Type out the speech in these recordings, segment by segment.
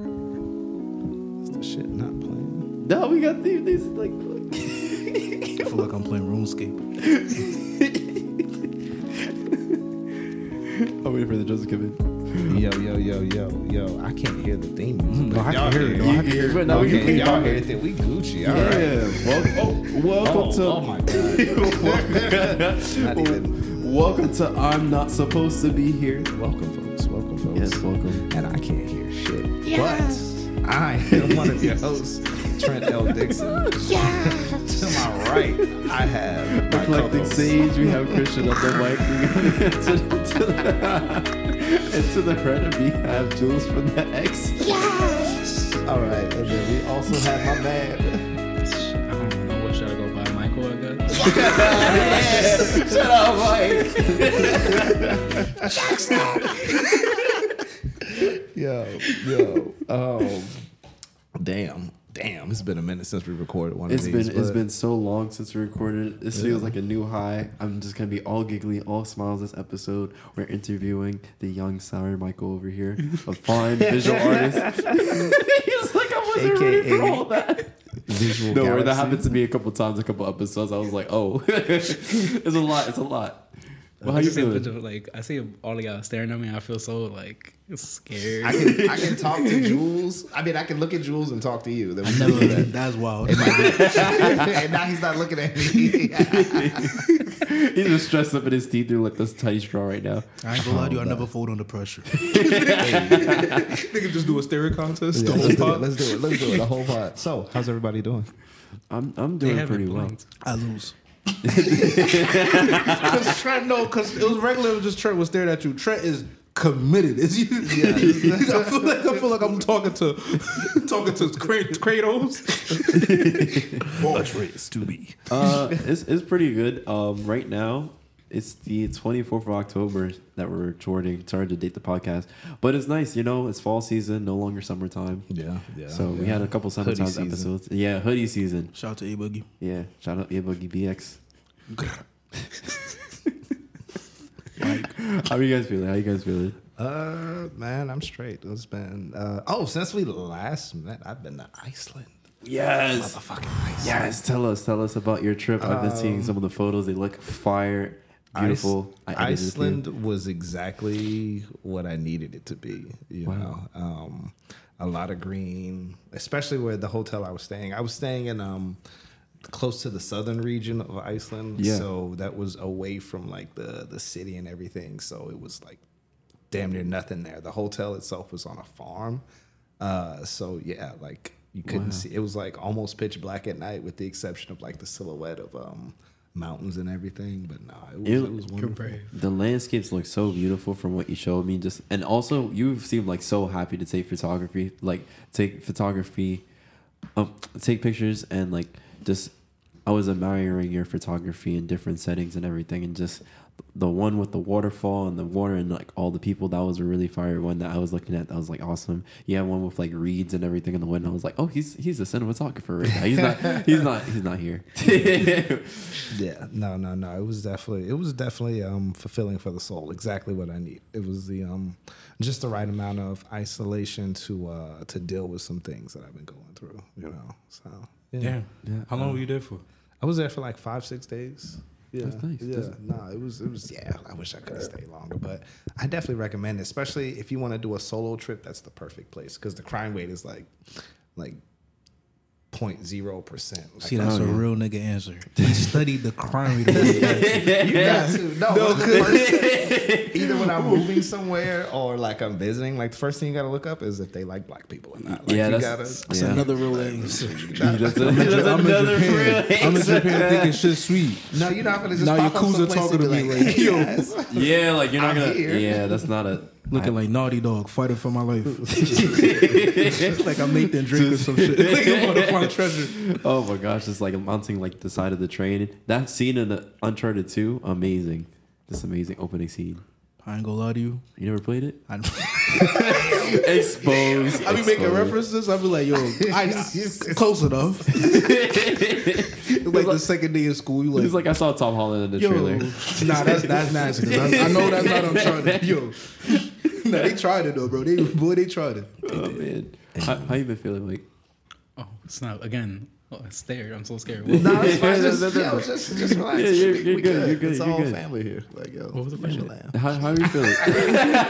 Is the shit not playing? No, we got these, these like. I feel like I'm playing RuneScape. I'm waiting for the Joseph come in. Yo, yo, yo, yo, yo. I can't hear the theme music. No, I can hear it. No, I can hear it. But now we okay, can y'all hear it. then We Gucci. All right. Yeah, welcome, oh, welcome Oh, to. oh my god. Not even. welcome to I'm not supposed to be here. Welcome, folks. Welcome. Yes, welcome. And I can't hear shit. But I am one of your hosts, Trent L. Dixon. to my right, I have my Eclectic co-host. Sage, we have Christian up the mic. to, to the, and to the right of me, I have Jules from the X. Yes. All right, and then we also have my man. I don't know what should I go by, Michael? I guess. Shut up, Mike. Yo, yo. Um, damn, damn. It's been a minute since we recorded one It's of been these. it's but- been so long since we recorded. This Yeah. feels like a new high. I'm just gonna be all giggly, all smiles this episode. We're interviewing the young sour Michael over here, a fine visual artist. He's like, I wasn't ready for all that. visual. No, that happened to me a couple times, a couple episodes. I was like, oh, it's a lot. It's a lot. Well, how I you just see feeling? picture like I see all of y'all staring at me. I feel so like scared. I can I can talk to Jules. I mean, I can look at Jules and talk to you. Then we I can never. that. That's wild. and now he's not looking at me. He's just stressed up in his teeth through like this tiny straw right now. I ain't gonna lie to you. I oh, never fold under pressure. Nigga just do a stare contest. Yeah, let's do it. Let's do it. Let's do it. The whole pot. So, how's everybody doing? I'm I'm doing haven't pretty well. I lose. Because Trent, no, because it was regular. It was just Trent was staring at you. Trent is committed. Is you? Yeah. I feel like I feel like I'm talking to talking to Kra- Kratos. Much race to be. Uh, it's it's pretty good. Um, right now it's the 24th of October that we're recording. Sorry to date the podcast, but it's nice. You know, it's fall season, no longer summertime. Yeah, yeah. So we had a couple Hoodie summertime episodes. Yeah, hoodie season. Shout out to A Boogie. Yeah, shout out A Boogie BX. How are you guys feeling? How you guys feeling? Uh, man, I'm straight. It's been uh oh, since we last met, I've been to Iceland. Yes. Motherfucking Iceland. Yes, tell us, tell us about your trip. I've been seeing some of the photos. They look fire, beautiful. Ice- I edited it for. Iceland was exactly what I needed it to be. You know, um, a lot of green, especially where the hotel I was staying. I was staying in um, close to the southern region of Iceland, Yeah. so that was away from like the the city and everything. So it was like damn near nothing there. The hotel itself was on a farm, uh, so yeah, like you couldn't see. It was like almost pitch black at night, with the exception of like the silhouette of um, mountains and everything. But no, it was, It- it was wonderful. The landscapes look so beautiful from what you showed me. Just and also you seem like so happy to take photography, like take photography, um, take pictures and like just. I was admiring your photography in different settings and everything, and just the one with the waterfall and the water and like all the people. That was a really fire one that I was looking at. That was like awesome. You had one with like reeds and everything in the wind. I was like, oh, he's he's a cinematographer right now. He's not he's not he's not here. Yeah, no, no, no. It was definitely, it was definitely um, fulfilling for the soul. Exactly what I need. It was the um, just the right amount of isolation to uh, to deal with some things that I've been going through. You know, so yeah. Damn. Yeah. How long uh, were you there for? I was there for like five, six days. Yeah, That's nice. Yeah, That's- no, it was, it was. Yeah, I wish I could have stayed longer, but I definitely recommend it, especially if you want to do a solo trip. That's the perfect place because the crime rate is like, like. 0.0 percent. See, that's oh, a real nigga answer. He studied the crime rate. You got to. No, the first- either when I'm moving somewhere or like I'm visiting, like the first thing you got to look up is if they like black people or not. Like Yeah, you that's- gotta. That's Yeah. another real answer. He just- I'm in another Japan. real I'm in Japan thinking shit sweet. No, you're not gonna just Now pop up Yakuza talking to me like, like, yo. yes. Yeah, like you're not I'm gonna. here. Yeah, that's not a. Looking like Naughty Dog, fighting for my life. like I'm Nathan Drake or some shit. Like I'm about to find treasure. Oh my gosh, it's like mounting like the side of the train. That scene in the Uncharted 2, amazing. This amazing opening scene. I ain't gonna lie to you. You never played it? I, Exposed. I be making references. I be like, yo, I, close enough. like the second day of school, you like, He's like, I saw Tom Holland in the yo, trailer. nah, that's that's nasty. 'cause I, I know that's not Uncharted. Yo, nah, they tried it though, bro. They boy, they tried it. Oh man. How, how you been feeling, like? Oh, snap again. Oh, I'm scared. I'm so scared. No, it's fine. Yeah, Just, no, no, yo, just, just relax. Yeah, you're- you're We good, you're good, It's you're all good. family here. Like, yo, What was the where's your question? How, how are you feeling?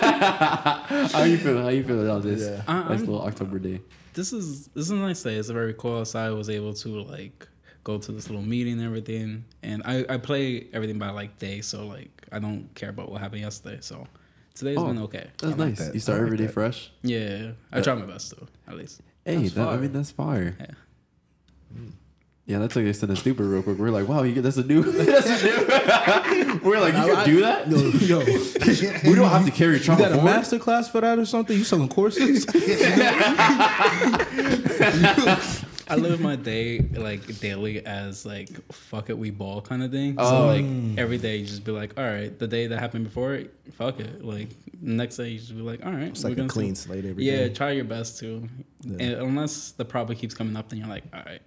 how are you feeling? How you feeling on this Yeah. Uh, I- nice I'm- little October day? this is this is a nice day. It's a very cool outside. I was able to like go to this little meeting and everything. And I, I play everything by like day, so like I don't care about what happened yesterday. So today's Oh, been okay. That's like nice. that. You start like every day that. fresh. Yeah, I try my best though, at least. Hey, that, I mean that's fire. Yeah. Yeah, that took us to the stupid real quick. We're like, wow, you get that's a new. that's a new. We're like, you can do that. Yo, yo, We don't have to carry you got a forward. master class for that or something? You selling courses? I live my day like daily as like fuck it we ball kind of thing. Oh. So like every day you just be like, all right, the day that happened before, fuck it. Like next day you just be like, all right, It's like a clean slate every yeah, day. try your best to. Yeah. Unless the problem keeps coming up, then you're like, all right,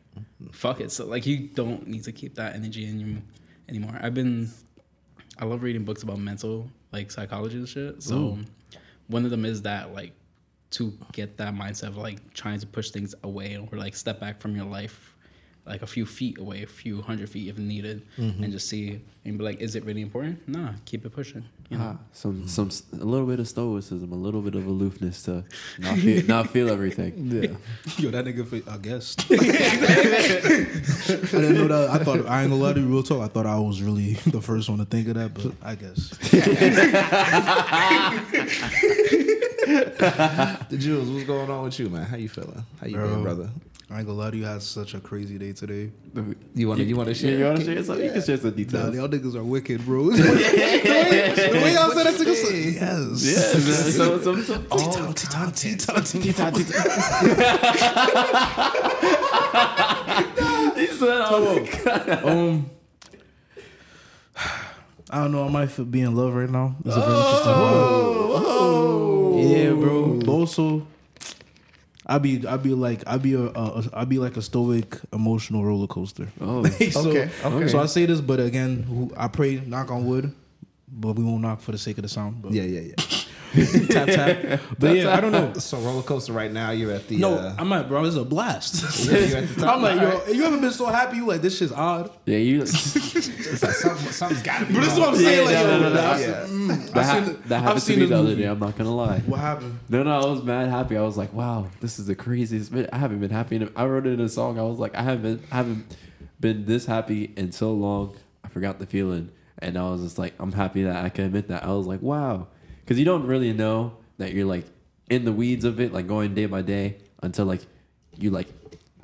fuck it. So like you don't need to keep that energy in you anymore. I've been, I love reading books about mental like psychology and shit. So Ooh. one of them is that like to get that mindset of like trying to push things away or like step back from your life like a few feet away a few hundred feet if needed and just see and be like is it really important nah keep it pushing you know Ah, some some s- a little bit of stoicism, a little bit of aloofness to not feel, not feel everything. Yeah. Yo, that nigga, fi- I guess. I didn't know that. I thought I ain't gonna lie to you, real talk. I thought I was really the first one to think of that, but I guess. The Jules, what's going on with you, man? How you feeling? How you Bro. been, brother? I ain't gonna lie to you. I had such a crazy day today. You want to you want to share? You want to share some? You can share some details. Nah, details. y'all niggas are wicked, bro. the way y'all said that to us, yes. Yeah, so, so, so, Oh, Titan, Titan, he said, oh, Um, I don't know. I might feel- be in love right now. It's a very interesting vibe. Yeah, bro. Also, I be I be like I be a, a I be like a stoic emotional roller coaster. oh, so, Okay, okay. So I say this, but again, who- I pray knock on wood, but we won't knock for the sake of the sound. But Yeah, yeah, yeah. tap tap. But yeah, I don't know. So roller coaster right now. You're at the. No, uh, I'm not, bro. It's a blast. yeah, you're at the top. I'm like, yo, Alright. you ever been so happy? You like this shit's odd. yeah, you. It's like something, something's got to be. But this is what I'm saying. Yeah, like, no, yo, no, no, that's- yeah. mm, That, I've ha- seen it- that I've happened to seen me this the other movie. day. I'm not gonna lie. What happened? No, no, I was mad happy. I was like, "Wow, this is the craziest." Bit. I haven't been happy. In a, I wrote it in a song. I was like, "I haven't, I haven't been this happy in so long." I forgot the feeling, and I was just like, "I'm happy that I can admit that." I was like, "Wow," because you don't really know that you're like in the weeds of it, like going day by day, until like you like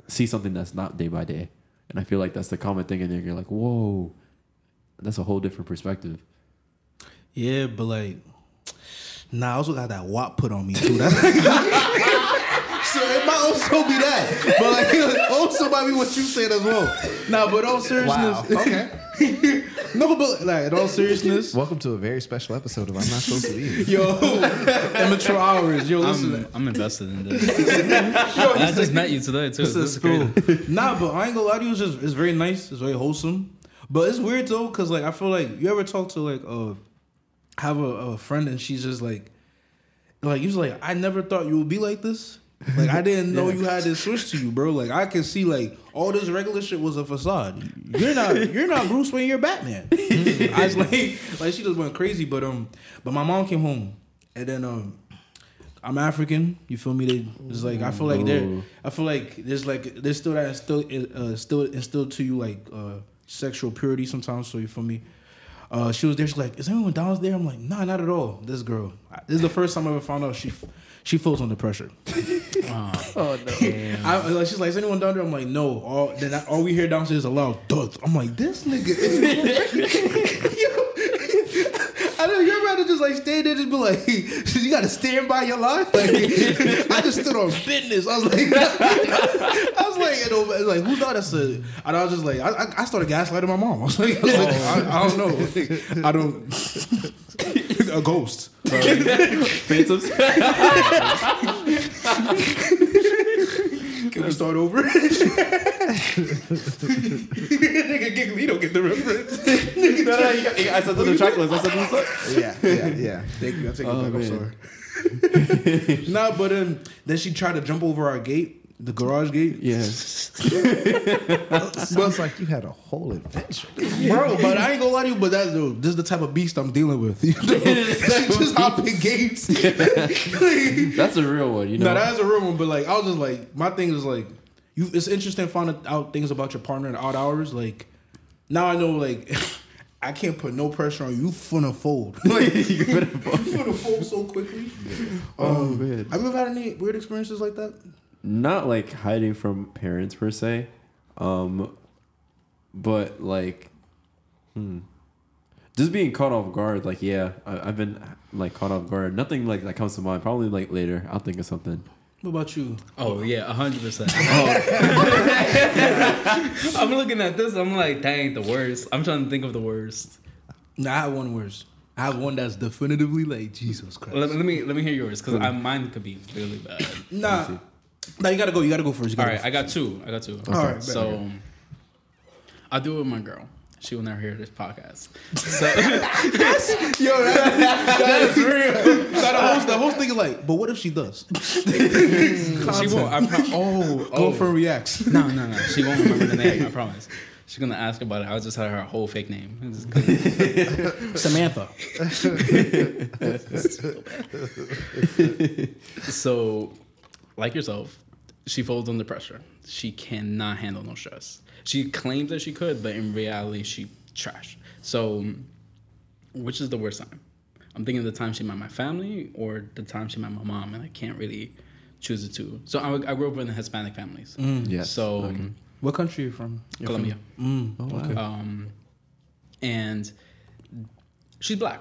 see something that's not day by day. And I feel like that's the common thing and. You're like, "Whoa, that's a whole different perspective." Yeah, but like, nah, I also got that WAP put on me too. That's so it might also be that, but like, it also might be what you said as well. Nah, but all seriousness, Wow. Okay. no, but like, in all seriousness, Welcome to a very special episode of I'm Not Supposed to Be. Here. yo, immature hours, yo, listen. I'm, I'm invested in this. I just met you today too. This This is is cool. great. nah, but I ain't gonna lie to you. It's just it's very nice. It's very wholesome. But it's weird though, cause like I feel like you ever talk to like uh have a, a friend and she's just like like you was like I never thought you would be like this. Like I didn't know you had this switch to you, bro. Like I can see like all this regular shit was a facade. You're not you're not Bruce Wayne. You're Batman. I was like like she just went crazy. But um, but my mom came home and then um. I'm African. You feel me? They it's like I feel like they're. I feel like there's like there's still that still uh, still instilled to you like uh, sexual purity sometimes. So you feel me? Uh, she was there. She's like, "Is anyone down there?" I'm like, "Nah, not at all." This girl. This is the first time I ever found out she she feels under pressure. Oh no! I, like, she's like, "Is anyone down there?" I'm like, "No." All then I, all we hear downstairs is a loud thud. I'm like, "This nigga is." I know you're about to just like stay there, just be like, you got to stand by your life. Like, I just stood on business. I was like, I was like, you know, it's like who thought that's a? And I was just like, I, I- I started gaslighting my mom. I was like, I, was like, I, I don't know, I don't. a ghost. Phantom. Can we start over? Nigga, giggle, you don't get the reference. no, no, you got, I said to the track list. I said, "What's up?" Yeah, yeah, yeah. Thank you. I take it Oh, back. I'm man. sorry. nah, but then then she tried to jump over our gate, the garage gate. Yeah. Sounds like you had a whole adventure. Bro, but I ain't gonna lie to you, but that's the this is the type of beast I'm dealing with. You know? she just hopping gates. That's a real one, you know. No, that is a real one, but like I was just like my thing is like you it's interesting finding out things about your partner in odd hours. Like now I know like I can't put no pressure on you. You finna fold. Like you finna fold so quickly. oh Um, man. Have you ever had any weird experiences like that? Not like hiding from parents per se. Um but like hmm. Just being caught off guard, like yeah, I, I've been like caught off guard. Nothing like that comes to mind. Probably like later, I'll think of something. What about you? Oh yeah, hundred percent. I'm looking at this. I'm like, dang, the worst. I'm trying to think of the worst. Nah, I have one worse. I have one that's definitively like Jesus Christ. Let, let me let me hear yours because I mine could be really bad. Nah, nah, you gotta go. You gotta go first. You All gotta right, I got two. I got two. All right, bet. so I'll do it with my girl. She will never hear this podcast. So Yo, that, that is real. Now, the, host, the host thing is like, but what if she does? she won't. I pro- oh, Go oh. for reacts. No, no, no. She won't remember the name. I promise. She's gonna ask about it. I'll just tell her her whole fake name. Samantha. So, like yourself, she folds under pressure. She cannot handle no stress. She claims that she could, but in reality, she trash. So, which is the worst time? I'm thinking the time she met my family or the time she met my mom, and I can't really choose the two. So I, I grew up in Hispanic families. Yes. So Okay. What country are you from? You're Colombia. From, mm, Oh, okay. Um, and she's black.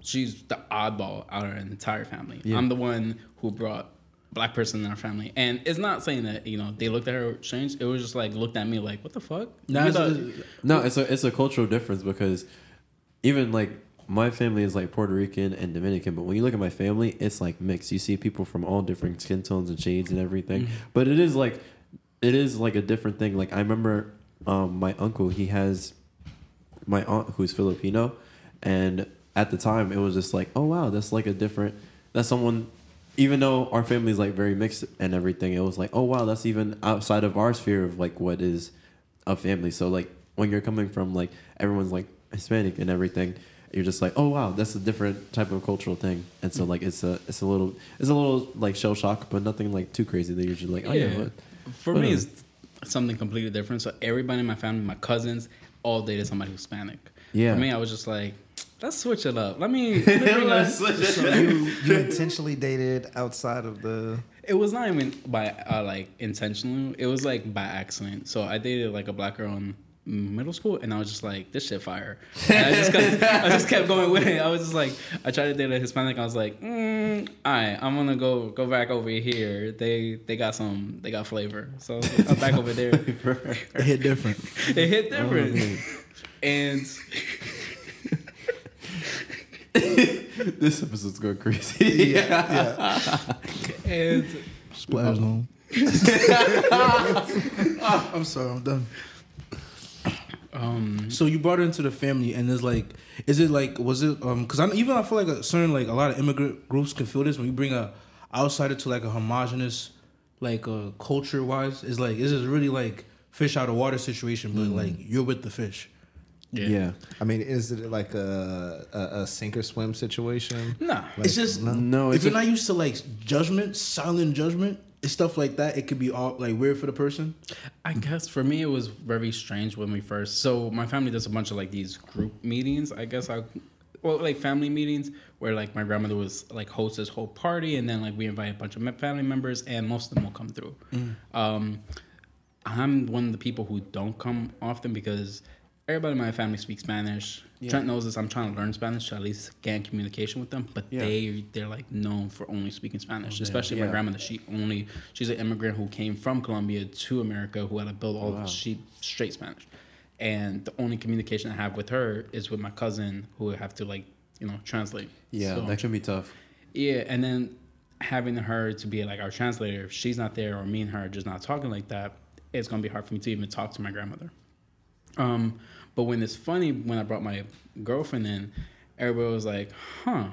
She's the oddball out of an entire family. Yeah. I'm the one who brought black person in our family, and it's not saying that you know they looked at her strange. It was just like looked at me like, what the fuck? You it's- thought- it's- No, it's a it's a cultural difference because even like my family is like Puerto Rican and Dominican, but when you look at my family, it's like mixed. You see people from all different skin tones and shades and everything. But it is like it is like a different thing. Like I remember um, my uncle, he has my aunt who's Filipino, and at the time it was just like, oh wow, that's like a different. That's someone. Even though our family is like very mixed and everything, it was like, oh wow, that's even outside of our sphere of like what is a family. So like when you're coming from like everyone's like Hispanic and everything, you're just like, oh wow, that's a different type of cultural thing. And so like it's a it's a little it's a little like shell shock, but nothing like too crazy. That you're just like, oh yeah, Yeah. what? For me, Whatever. it's something completely different. So everybody in my family, my cousins, all dated somebody who's Hispanic. Yeah. For me, I was just like, let's switch it up. Let me. Let me bring that- So you, you intentionally dated outside of the. It was not even by uh, like intentionally. It was like by accident. So I dated like a black girl in middle school, and I was just like, "This shit fire." And I just kept, I just kept going with it. I was just like, I tried to date a Hispanic. I was like, mm, "All right, I'm gonna go go back over here. They they got some they got flavor." So I'm back over there. It hit different. It hit different, and this episode's going crazy. and Splash zone. I'm sorry, I'm done. um, So you brought her into the family, and it's like, is it like, was it? Um, because I even I feel like a certain like a lot of immigrant groups can feel this when you bring a outsider to like a homogenous, like uh, culture wise. Is like, is it really like fish out of water situation, but like you're with the fish. Yeah. yeah. I mean, is it like a a, a sink or swim situation? Nah. it's just No, if it's you're a- not used to like judgment, silent judgment, and stuff like that, it could be all like weird for the person. I guess for me it was very strange when we first. So my family does a bunch of like these group meetings. I guess I, well, like family meetings where like my grandmother was like host this whole party, and then like we invite a bunch of family members, and most of them will come through. Um, I'm one of the people who don't come often because everybody in my family speaks Spanish. Trent knows this. I'm trying to learn Spanish to at least gain communication with them, but Yeah. they they're like known for only speaking Spanish. Oh, especially my Yeah. grandmother. She only she's an immigrant who came from Colombia to America who had to build all oh, Wow. she straight Spanish, and the only communication I have with her is with my cousin who I have to like you know translate. Yeah, So- that can be tough. yeah, and then having her to be like our translator, if she's not there or me and her are just not talking like that, it's gonna be hard for me to even talk to my grandmother. Um, but when it's funny, when I brought my girlfriend in, everybody was like, "Huh,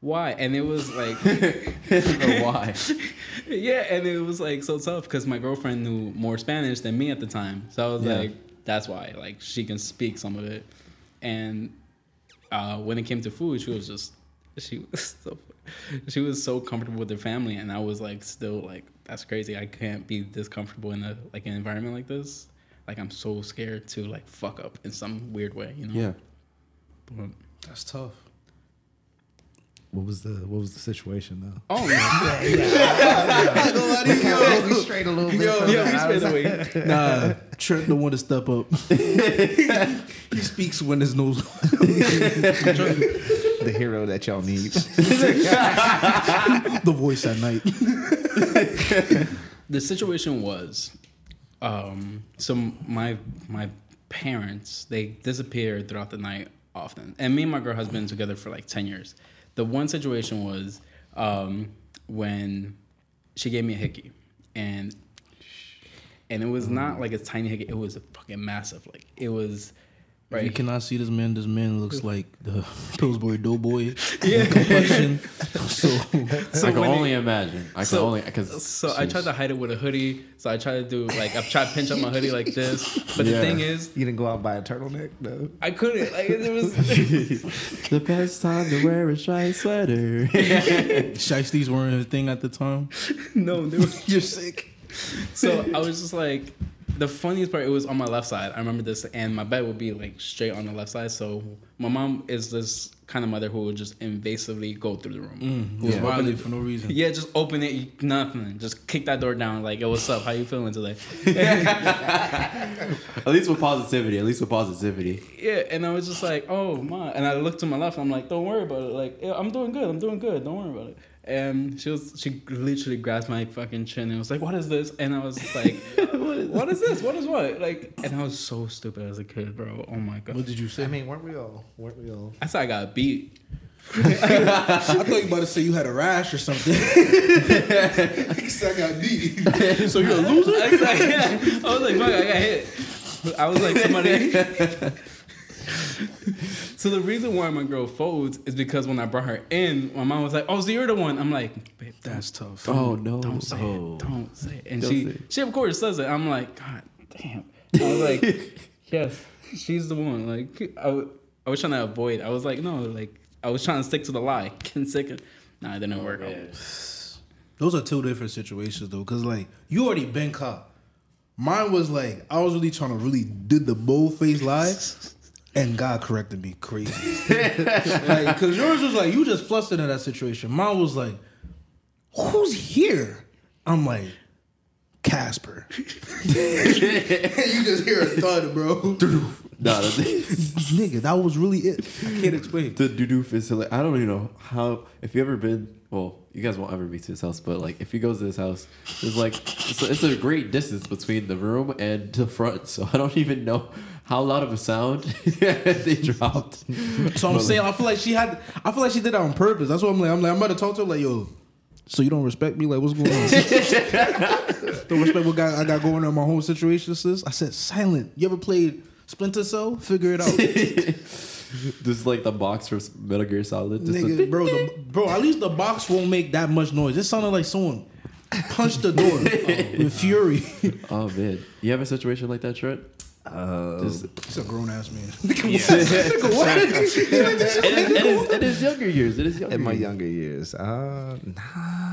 why? And it was like, why? yeah, and it was like so tough because my girlfriend knew more Spanish than me at the time. So I was Yeah. like, that's why. Like she can speak some of it. And uh, when it came to food, she was just she was so she was so comfortable with her family, and I was like still like that's crazy. I can't be this comfortable in a like an environment like this. Like I'm so scared to like fuck up in some weird way, you know. Yeah. But- That's tough. What was the What was the situation though? oh yeah, we straight a little bit. Yo, yeah, that. we straight away. Nah, Trent don't want to step up. he speaks when there's no. the hero that y'all need. the voice at night. the situation was um so my my parents they disappeared throughout the night often. And me and my girl has been together for like 10 years. The one situation was um when she gave me a hickey. And and it was not like a tiny hickey. It was a fucking massive like it was Right. You cannot see this man. This man looks like the Pillsbury Doughboy. Yeah. Complexion. So So I can when it- only imagine. I can so, only because so I tried to hide it with a hoodie. So I tried to do like I tried to pinch up my hoodie like this. But the thing is, You didn't go out and buy a turtleneck, no. I couldn't. Like it was. the best time to wear a shiny sweater. Shiesty's wearing a thing at the time. no, they were, You're sick. so I was just like, the funniest part. It was on my left side. I remember this, and my bed would be like straight on the left side. So my mom is this kind of mother who would just invasively go through the room. Mm, Who's Yeah. open it for no reason. Yeah, just open it, nothing. Just kick that door down. Like, yo, what's up? How you feeling today? At least with positivity. At least with positivity. Yeah, and I was just like, oh my, and I looked to my left. I'm like, don't worry about it. Like, yeah, I'm doing good. I'm doing good. Don't worry about it. And she was, she literally grabbed my fucking chin and was like, what is this? And I was like, what is this? What is what? Like, and I was so stupid as a kid, bro. Oh my god. What did you say? I mean, weren't we all? Weren't we all? I said I got beat. I thought you about to say you had a rash or something. I said I got beat. So you're a loser? I was like, yeah. I was like, fuck, I got hit. I was like, somebody. so the reason why my girl folds is because when I brought her in, my mom was like, "Oh, so you're the one." I'm like, "Babe, That's tough. Oh no. don't say oh. it. Don't say it. And Don't she, it. she of course says it. I'm like, God damn. I was like, yes, she's the one. Like, I, w- I was trying to avoid. I was like, no, like, I was trying to stick to the lie. Can stick it. Nah, it didn't oh, work out. Those are two different situations though, because like you already been caught. Mine was like I was really trying to really did the bold face lie, and God corrected me crazy. like, because yours was like you just flustered in that situation. Mine was like, who's here? I'm like, Casper. you just hear a thud, bro. No, the, Nigga, that was really it. I can't explain. the doo-doo is hilarious. I don't even know how. If you ever been, well, you guys won't ever be to his house, but like if he goes to his house, there's like it's a, it's a great distance between the room and the front, so I don't even know how loud of a sound they dropped. So I'm But, saying I feel like she had I feel like she did that on purpose. That's what I'm like. I'm like I'm about to talk to her like, yo, so you don't respect me? Like what's going on? don't respect what got, I got going on in my whole situation, sis? I said silent. You ever played Splinter Cell? Figure it out. This is like the box from Metal Gear Solid. Just Nigga, bro, the, bro, at least the box won't make that much noise. It sounded like someone punched the door with fury. oh man, you have a situation like that, Trent? Uh, Just, He's a grown ass man. it, is, it, is, it is younger years. It is younger. in my years. younger years, uh, nah.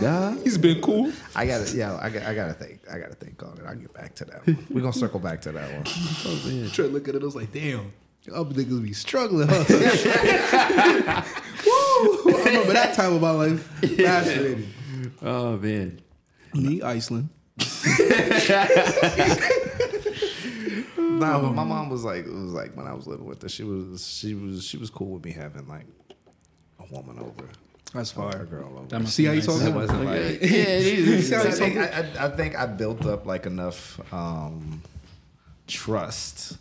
Nah. He's been cool. I gotta, yeah, I got, I gotta think, I gotta think on it. I'll get back to that. One. We're gonna circle back to that one. Oh man. Trey look at it, I was like, damn. Y'all niggas be struggling, huh? Woo! I remember that time of my life. Fascinating. Oh man. Me, Iceland. No, but um, my mom was like, it was like when I was living with her, she was, she was, she was cool with me having like a woman over, That's a fire. girl over. That must See how you talking? It wasn't like. Yeah, it is. I think I, I, I think I built up like enough um, trust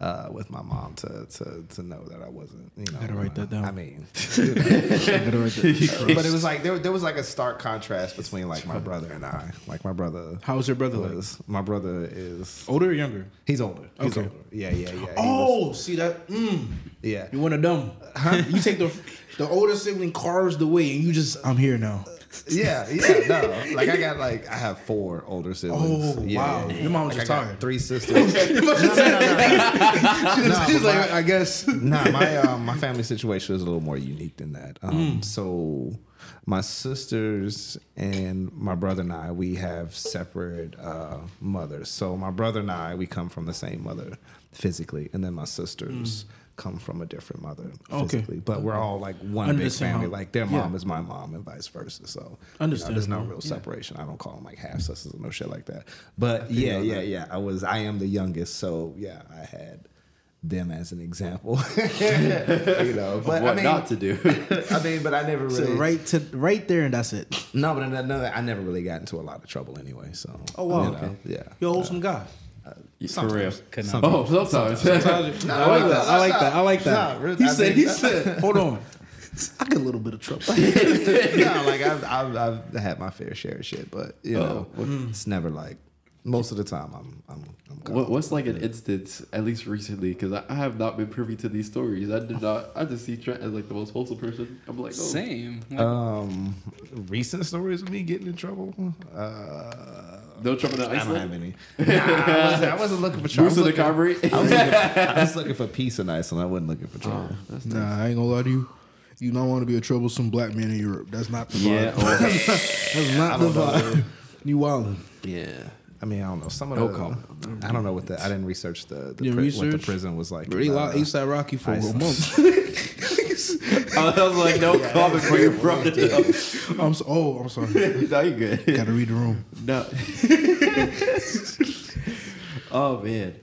uh, with my mom to to to know that I wasn't. You know, Gotta write that down. I mean, you know. but it was like there, there was like a stark contrast between like my brother and I. Like my brother How's your brother like? my brother is Older or younger? he's older. He's Okay. older. Yeah, yeah, yeah. He was- Oh, see that? Mm, yeah. you one of them. You take the the older sibling carves the way, and you just I'm here now. Yeah, yeah, no. Like I got like I have four older siblings. Oh, yeah, wow. Your mom was like, just tired. Three sisters. no, like, my- I guess. nah, my um, my family situation is a little more unique than that. Mm. Um, So my sisters and my brother and I, we have separate uh, mothers. So my brother and I, we come from the same mother physically, and then my sisters come from a different mother Mm. Okay. physically. But we're all like one Under big family. Like their Yeah. mom is my mom, and vice versa. So you know, there's no real separation. I don't call them like half sisters or no shit like that. But yeah, yeah, yeah. I was I am the youngest, so yeah, I had them as an example. you know, but what I mean, not to do. I mean, but I never So really right to right there, and that's it. no, but another, I never really got into a lot of trouble anyway. So Oh, wow. Okay. yeah. You're a wholesome guy. For real. Could Some- not. Oh, sometimes. I like that. I like that. I like that. Nah, he I said. mean- He said. Hold on. I get a little bit of trouble. no, like I've, I've I've had my fair share of shit, but you know, Oh, it's never like most of the time I'm I'm I'm. What, what's like an instance, at least recently, because I, I have not been privy to these stories. I did not. I just see Trent as like the most wholesome person. I'm like, oh, Same. Like, Um, recent stories of me getting in trouble. Uh, no trouble in I don't Iceland. have any. Nah, I, wasn't, I wasn't looking for trouble. Boost I of was the looking, Carberry. I was, looking, I was looking for peace in Iceland. I wasn't looking for trouble. That's Nah, I ain't gonna lie to you. You don't want to be a troublesome black man in Europe. That's not the vibe. yeah. Oh, That's not the vibe. You wildin'. yeah. I mean, I don't know. Some of No the, comment. I don't know what the. I didn't research the, the You pri- what the research? prison was like. Bro, they in, locked uh, ASAP Rocky for a Iceland. month. I was like, no comment for your brother. I'm so, oh, I'm sorry. no, you good. Gotta read the room. No. oh man.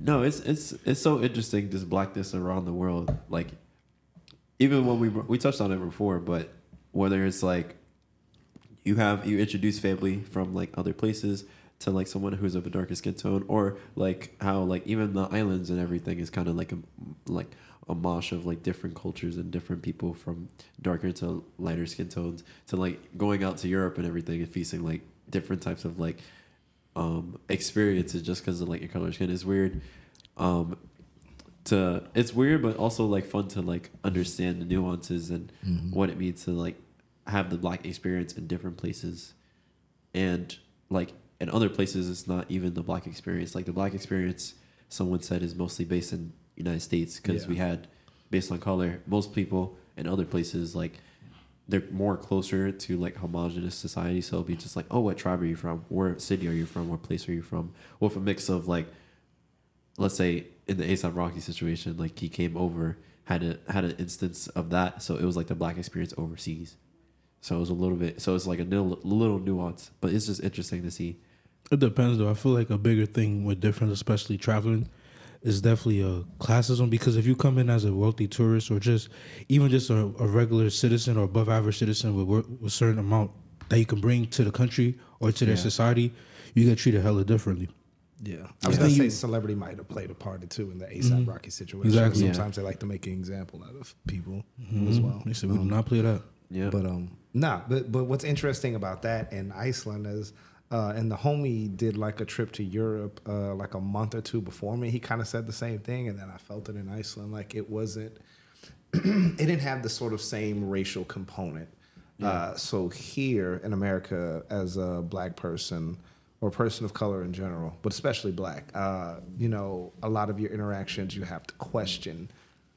No, it's it's it's so interesting this blackness around the world. Like, even when we we touched on it before, but whether it's like you have you introduce family from like other places to like someone who's of a darker skin tone, or like how like even the islands and everything is kind of like a like a mosh of like different cultures and different people from darker to lighter skin tones to like going out to Europe and everything and facing like different types of like um experiences just because of like your color skin. Is weird um to it's weird but also like fun to like understand the nuances and what it means to like have the black experience in different places. And like in other places it's not even the black experience. Like the black experience someone said is mostly based in united states because Yeah. we had based on color most people in other places like they're more closer to like homogenous society so it'll be just like oh what tribe are you from where city are you from what place are you from with a mix of like let's say in the ASAP Rocky situation, like he came over, had a had an instance of that, so it was like the black experience overseas. So it was a little bit, so it's like a little, little nuance, but it's just interesting to see. It depends though. I feel like a bigger thing with difference, especially traveling, is definitely a classism because if you come in as a wealthy tourist or just even just a, a regular citizen or above average citizen with, wor- with certain amount that you can bring to the country or to their Yeah. society, you get treated hella differently. Yeah, I was Yeah. gonna say celebrity might have played a part too in the ASAP mm-hmm. Rocky situation. Exactly. Yeah. Sometimes they like to make an example out of people mm-hmm. as well. They said we do um, not play that. Yeah, But um, nah. But but what's interesting about that in Iceland is, uh, and the homie did like a trip to Europe, uh, like a month or two before me. He kind of said the same thing, and then I felt it in Iceland. Like it wasn't, it didn't have the sort of same racial component. Uh, so here in America, as a black person or a person of color in general, but especially black, uh, you know, a lot of your interactions you have to question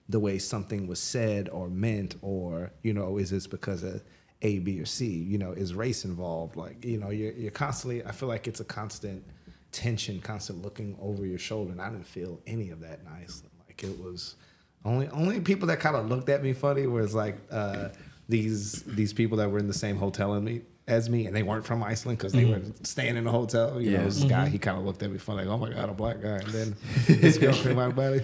the way something was said or meant, or you know, is this because of A, B, or C? You know, is race involved? Like, you know, you're you're constantly. I feel like it's a constant tension, constant looking over your shoulder, and I didn't feel any of that in Iceland. Like it was only only people that kind of looked at me funny was like uh, these these people that were in the same hotel as me as me, and they weren't from Iceland because they were staying in the hotel. You Yeah. know, this guy he kind of looked at me funny, like, "Oh my god, a black guy." And then his girlfriend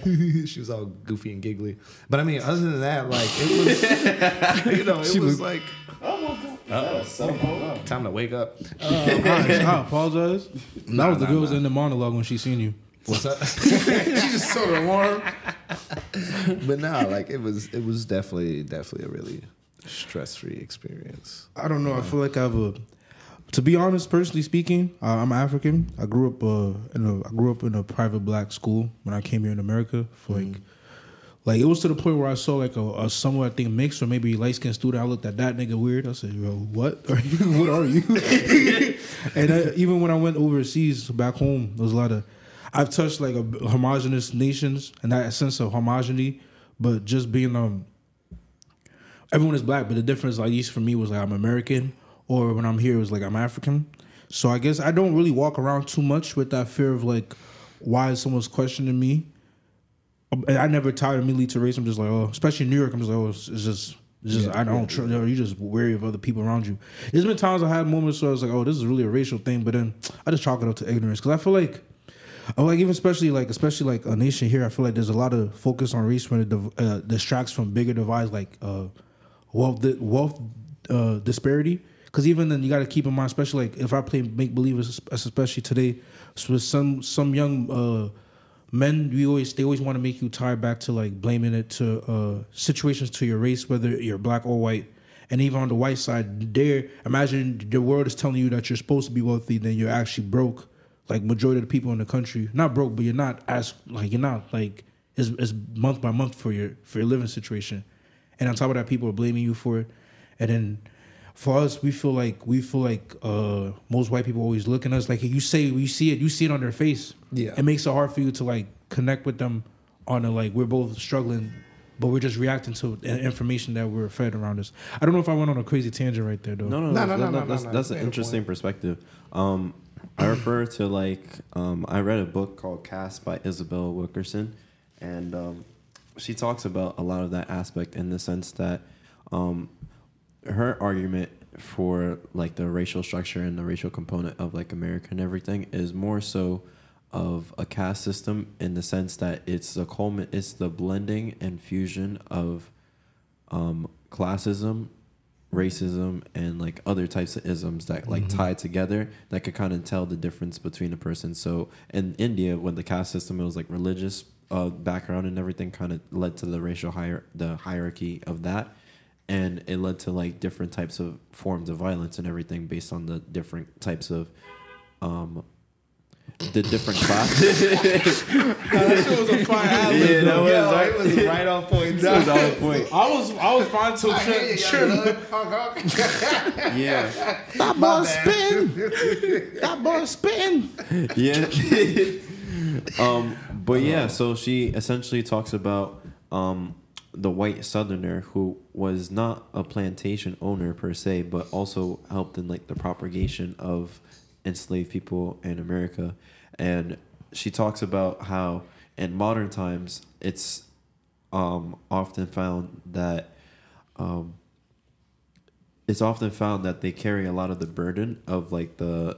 she was all goofy and giggly. But I mean, other than that, like it was, you know, it was like. Oh, time to wake up. I, I apologize. That was the girl was in the monologue when she seen you. What's up? she just so warm. but no, like it was it was definitely definitely a really stress free experience. I don't know. I feel like I have a. To be honest, personally speaking, uh, I'm African. I grew up uh, in a I grew up in a private black school when I came here in America. For like, like it was to the point where I saw like a, a I think mixed or maybe light skinned student. I looked at that nigga weird. I said, "Yo, what are you? what are you?" and I, even when I went overseas back home, there was a lot of. I've touched like a homogenous nations and that sense of homogeneity, but just being um everyone is black, but the difference, at least for me, was like I'm American, or when I'm here, it was like I'm African. So I guess I don't really walk around too much with that fear of like, why someone's questioning me. I never tied immediately to race. I'm just like, oh, especially in New York, I'm just like, oh, it's, it's just, it's just, I don't, tr- you just wary of other people around you. There's been times I had moments where I was like, oh, this is really a racial thing, but then I just chalk it up to ignorance because I feel like. Oh, like even especially like especially like a nation here, I feel like there's a lot of focus on race when it div- uh, distracts from bigger divides like uh, wealth wealth uh, disparity. Because even then, you got to keep in mind, especially like if I play make believe, especially today, with some some young uh, men, we always they always want to make you tie back to like blaming it to uh, situations to your race, whether you're black or white. And even on the white side, there, imagine the world is telling you that you're supposed to be wealthy, then you're actually broke. Like majority of the people in the country, not broke, but you're not as like you're not like it's, it's month by month for your for your living situation. And on top of that, people are blaming you for it. And then for us, we feel like we feel like uh, most white people always look at us like you say you see it, you see it on their face. Yeah. it makes it hard for you to like connect with them on a like we're both struggling, but we're just reacting to information that we're fed around us. I don't know if I went on a crazy tangent right there though. No, no, No, no, no, no, no, that's, no, that's no. an interesting point. perspective. Um, I refer to like um, I read a book called Caste by Isabel Wilkerson, and um, she talks about a lot of that aspect in the sense that um, her argument for like the racial structure and the racial component of like America and everything is more so of a caste system in the sense that it's the culmin- it's the blending and fusion of um, classism, racism, and like other types of isms that like tie together that could kind of tell the difference between a person. So in India, when the caste system it was like religious uh, background and everything, kind of led to the racial hier- the hierarchy of that. And it led to like different types of forms of violence and everything based on the different types of um, the different classes. that shit was a fire ad Yeah, that was- Yo, it was right on point. That was on point. I was I was fine till Trim. Trim. Yeah. That boy spitting. That boy spitting. Yeah. um, but yeah, so she essentially talks about um, the white southerner who was not a plantation owner per se, but also helped in like the propagation of enslaved people in America. And she talks about how in modern times it's um, often found that um, it's often found that they carry a lot of the burden of like the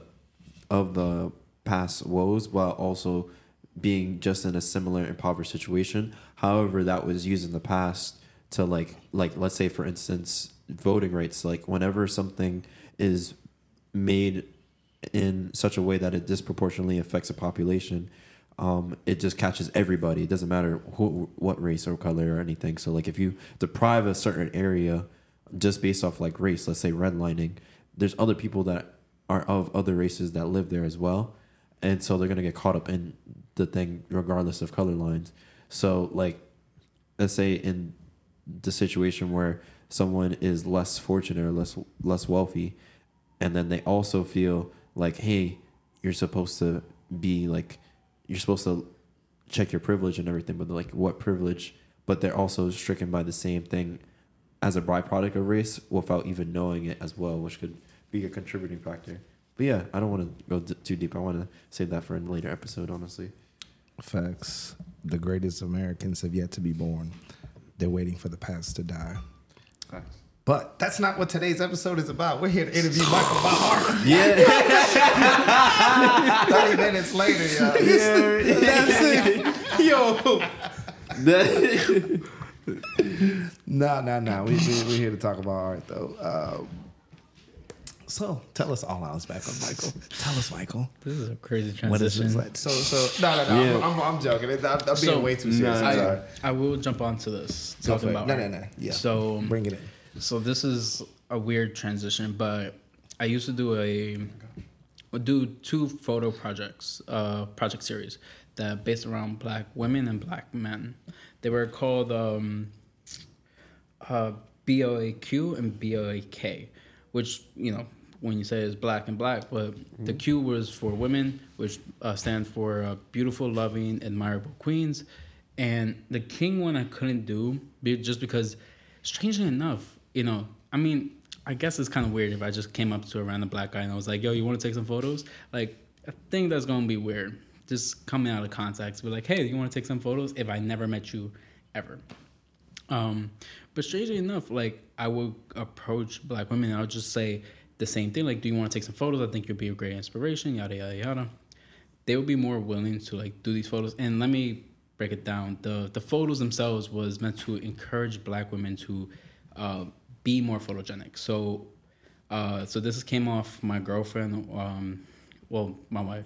of the past woes while also being just in a similar impoverished situation however that was used in the past to like like let's say for instance voting rights like whenever something is made in such a way that it disproportionately affects a population um, it just catches everybody it doesn't matter who what race or color or anything so like if you deprive a certain area just based off like race, let's say redlining, there's other people that are of other races that live there as well. And so they're gonna get caught up in the thing regardless of color lines. So like let's say in the situation where someone is less fortunate or less less wealthy and then they also feel like, hey, you're supposed to be like you're supposed to check your privilege and everything, but like what privilege? But they're also stricken by the same thing as a byproduct of race without even knowing it as well, which could be a contributing factor. But yeah, I don't want to go d- too deep. I want to save that for a later episode, honestly. Facts. The greatest Americans have yet to be born. They're waiting for the past to die. But that's not what today's episode is about. We're here to interview Michael Bahar. Yeah, 30 minutes later, y'all. Yeah. that's it. Yo. No, no, no. We, we, we're here to talk about art, though. Um, So tell us all. I was back on Michael. Tell us, Michael. This is a crazy transition. What is this like? So so no no no. Yeah. I'm, I'm, I'm joking. I'm, I'm being So- way too serious. Nah, I'm I. I will jump onto this Go talking about no no no. Yeah. So bring it in. So this is a weird transition, but I used to do a do two photo projects, uh, project series that based around black women and black men. They were called um, uh, BLAQ and BLAK, which you know when you say it's black and black, but the Q was for women, which uh, stands for uh, beautiful, loving, admirable queens, and the king one I couldn't do just because, strangely enough, you know, I mean, I guess it's kind of weird if I just came up to a random black guy and I was like, "Yo, you want to take some photos?" Like, I think that's gonna be weird. Just coming out of context, be like, "Hey, you want to take some photos?" If I never met you, ever. Um, but strangely enough, like I would approach black women and I would just say the same thing. Like, do you want to take some photos? I think you'd be a great inspiration, yada yada yada. They would be more willing to like do these photos. And let me break it down. The the photos themselves was meant to encourage black women to uh, be more photogenic. So uh, so this came off my girlfriend, um, well, my wife,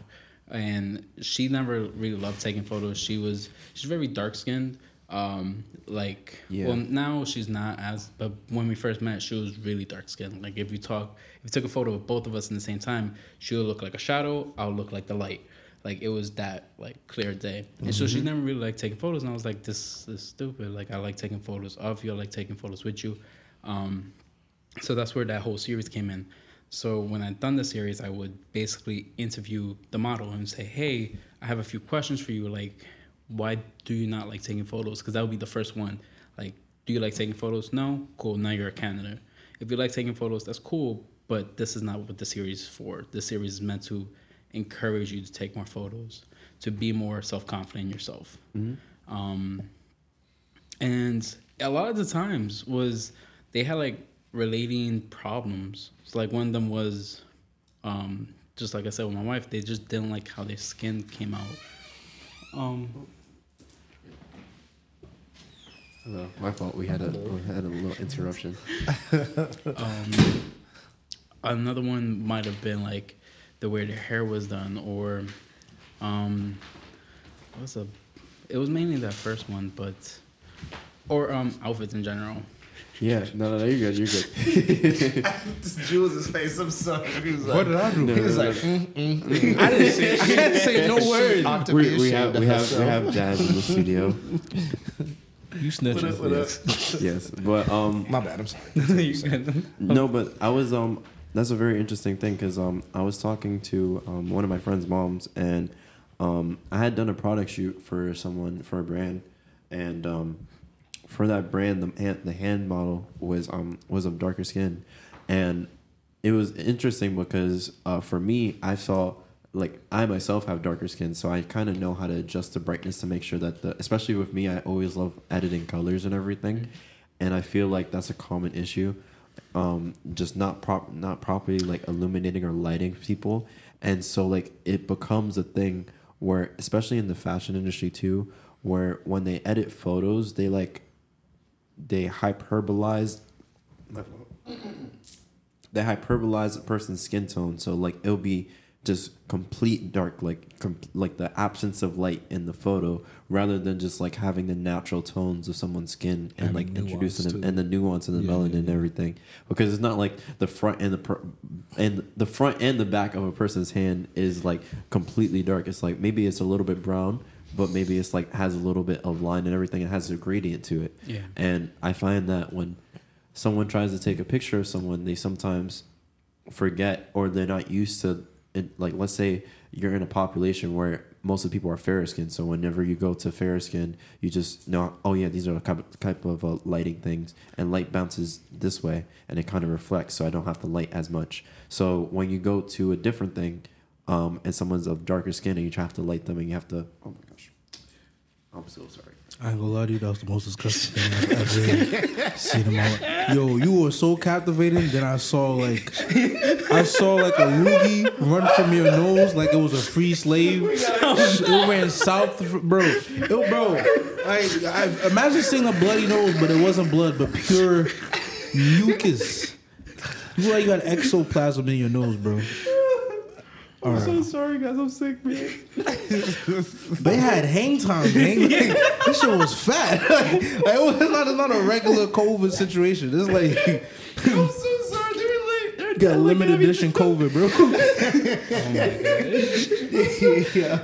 and she never really loved taking photos. She was she's very dark skinned. Um, like Yeah. well now she's not as but when we first met she was really dark skinned. Like if you talk if you took a photo of both of us in the same time, she'll look like a shadow, I'll look like the light. Like it was that like clear day. And so she never really liked taking photos and I was like, This is stupid. Like I like taking photos of you, I like taking photos with you. Um so that's where that whole series came in. So when i'd done the series, I would basically interview the model and say, "Hey, I have a few questions for you. Like, why do you not like taking photos? Because that would be the first one. Like, do you like taking photos? No, cool. Now you're a candidate. If you like taking photos, that's cool. But this is not what the series is for. The series is meant to encourage you to take more photos, to be more self confident in yourself. Um, and a lot of the times was they had like relating problems. So like one of them was, um, just like I said with my wife, they just didn't like how their skin came out. Um, Hello. My fault. We had a we had a little interruption. um, another one might have been like the way their hair was done, or um, what was a? It was mainly that first one, but or um outfits in general. Yeah. No, no, no. You're good. You're good. Just Jules' face. I'm sorry. He was like, What did I do? No, He was no, like, no. mm, mm, mm. I didn't say. I didn't say no word. Ought we, we have we have we have Jazz in the studio. You What up, what up? snitching. yes, but um, My bad. I'm sorry. no, but I was um that's a very interesting thing because um I was talking to um one of my friend's moms and um I had done a product shoot for someone for a brand and um for that brand the hand, the hand model was um was of darker skin and it was interesting because uh for me I saw like I myself have darker skin so I kind of know how to adjust the brightness to make sure that the especially with me I always love editing colors and everything. And I feel like that's a common issue um just not prop not properly like illuminating or lighting people. And so like it becomes a thing where especially in the fashion industry too where when they edit photos they like they hyperbolize they hyperbolize a person's skin tone. So like it'll be just complete dark like com- like the absence of light in the photo rather than just like having the natural tones of someone's skin and Having like introducing them too. and the nuance and the Yeah, melanin yeah, and everything because it's not like the front and the per- and the front and the back of a person's hand is like completely dark it's like maybe it's a little bit brown but maybe it's like has a little bit of line and everything it has a gradient to it Yeah. and i find that when someone tries to take a picture of someone they sometimes forget or they're not used to it, like let's say you're in a population where most of the people are fair skinned so whenever you go to fair skin you just know oh yeah these are the type of uh, lighting things and light bounces this way and it kind of reflects so i don't have to light as much. So when you go to a different thing um, and someone's of darker skin and you have to light them and you have to oh my gosh i'm so sorry I ain't gonna lie to you, that was the most disgusting thing I've ever seen in my life. Yo, you were so captivating. Then I saw like, I saw like a loogie run from your nose like it was a free slave. It ran south, bro. Bro, I, I imagine seeing a bloody nose, but it wasn't blood, but pure mucus. You like you got ectoplasm in your nose, bro. All right. so sorry, guys. I'm sick, man. They had hang time, gang. Like, this shit was fat. like, it was not, not a regular COVID situation. It's like I'm so sorry. They're like, they're got limited edition COVID, bro.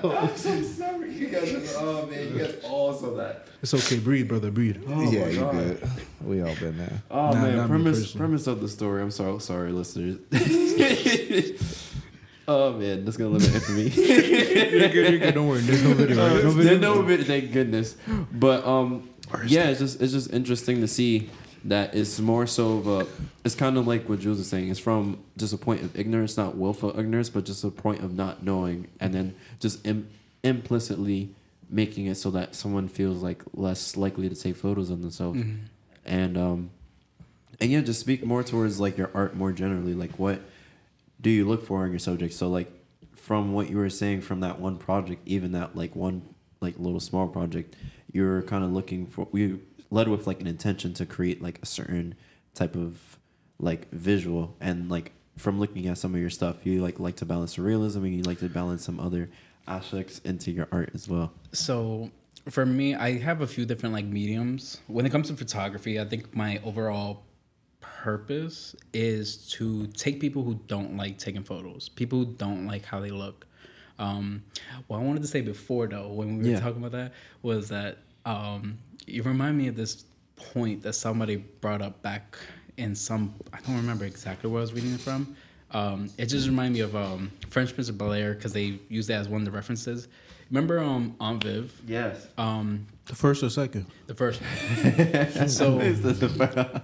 Oh I'm so sorry. You guys are, oh man, you guys also that. It's okay, breathe, brother, breathe. Oh yeah, you good. We all been there. Oh Nah, man, premise premise of the story. I'm sorry, sorry, listeners. Oh man, that's gonna limit infamy. You're good, you're good. Don't worry. There's no video. Right? No video. there's no video, thank goodness. But um, yeah, it's just it's just interesting to see that it's more so of a. It's kind of like what Jules is saying. It's from just a point of ignorance, not willful ignorance, but just a point of not knowing, and then just Im- implicitly making it so that someone feels like less likely to take photos of themselves, and um, and yeah, just speak more towards like your art more generally. Like what do you look for in your subject? So like from what you were saying from that one project, even that like one like little small project, you're kind of looking for we led with like an intention to create like a certain type of like visual and like from looking at some of your stuff, you like like to balance realism and you like to balance some other aspects into your art as well. So for me, I have a few different like mediums. When it comes to photography, I think my overall purpose is to take people who don't like taking photos, people who don't like how they look. Um, what I wanted to say before though, when we were Yeah. talking about that, was that um, you remind me of this point that somebody brought up back in some I don't remember exactly where I was reading it from. Um, it just reminded me of um, Fresh Prince of Bel Air because they used that as one of the references. Remember um, Aunt Viv? Yes. Um, The first or second? the first one. so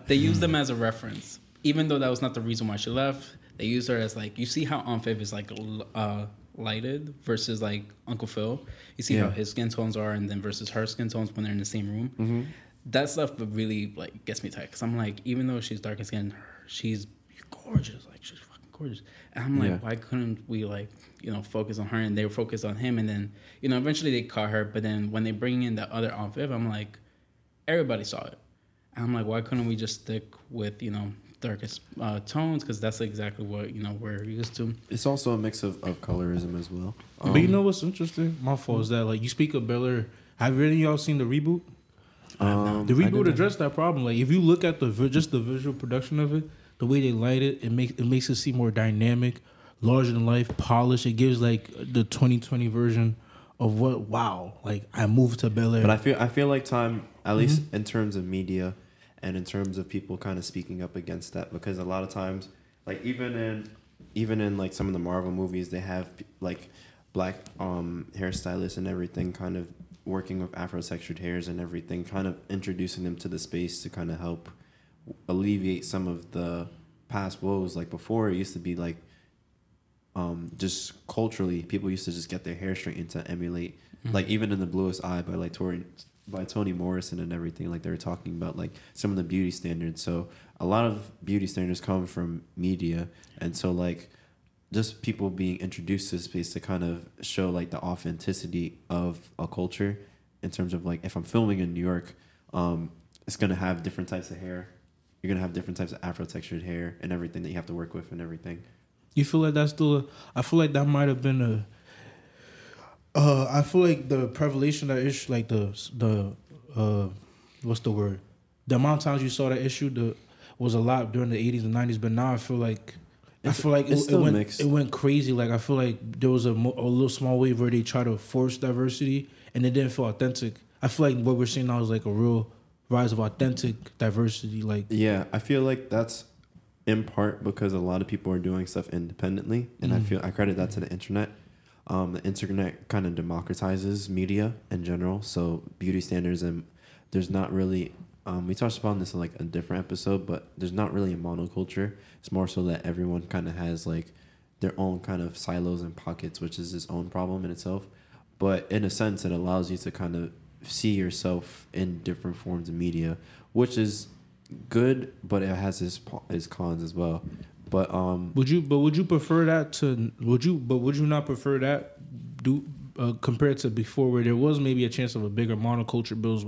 they used them as a reference, even though that was not the reason why she left. They used her as like you see how Aunt Viv is like uh, lighted versus like Uncle Phil. You see how his skin tones are, and then versus her skin tones when they're in the same room. That stuff really like gets me tight because I'm like, even though she's dark skinned, she's gorgeous. Like she's fucking gorgeous. And I'm like, Yeah. why couldn't we like you know focus on her and they were focused on him and then you know eventually they caught her, but then when they bring in the other Aunt Viv, I'm like, everybody saw it. And I'm like, why couldn't we just stick with you know darkest uh, tones because that's exactly what you know we're used to. It's also a mix of, of colorism as well. but you Um, know what's interesting? My fault is that like you speak of Bel Air. Have any of y'all seen the reboot? um, The reboot addressed that problem. Like if you look at the just the visual production of it, the way they light it, it makes it makes it seem more dynamic, larger than life, polished. It gives like the 2020 version of what wow, like I moved to Bel Air. But I feel I feel like time, at least in terms of media, and in terms of people kind of speaking up against that, because a lot of times, like even in even in like some of the Marvel movies, they have like black um hairstylists and everything, kind of working with Afro textured hairs and everything, kind of introducing them to the space to kind of help alleviate some of the past woes. Like before, it used to be like um, just culturally, people used to just get their hair straightened to emulate, like even in the Bluest Eye by like Tori, by Toni Morrison and everything. Like they were talking about like some of the beauty standards. So a lot of beauty standards come from media, and so like just people being introduced to space to kind of show like the authenticity of a culture in terms of like if I'm filming in New York, um, it's gonna have different types of hair. You're gonna have different types of Afro textured hair and everything that you have to work with and everything. You feel like that's still a I feel like that might have been a uh I feel like the prevalation of that issue like the the uh what's the word? The amount of times you saw that issue the was a lot during the eighties and nineties, but now I feel like I feel like it, it went mixed. it went crazy. Like I feel like there was a, mo- a little small wave where they try to force diversity and it didn't feel authentic. I feel like what we're seeing now is like a real rise of authentic diversity. Like Yeah, I feel like that's in part because a lot of people are doing stuff independently, and I feel I credit that to the internet. Um, the internet kind of democratizes media in general, so beauty standards and there's not really. Um, we touched upon this in like a different episode, but there's not really a monoculture. It's more so that everyone kind of has like their own kind of silos and pockets, which is its own problem in itself. But in a sense, it allows you to kind of see yourself in different forms of media, which is good, but it has its its cons as well. But um, Would you? But would you prefer that to? Would you? But would you not prefer that? Do uh, compared to before, where there was maybe a chance of a bigger monoculture bills.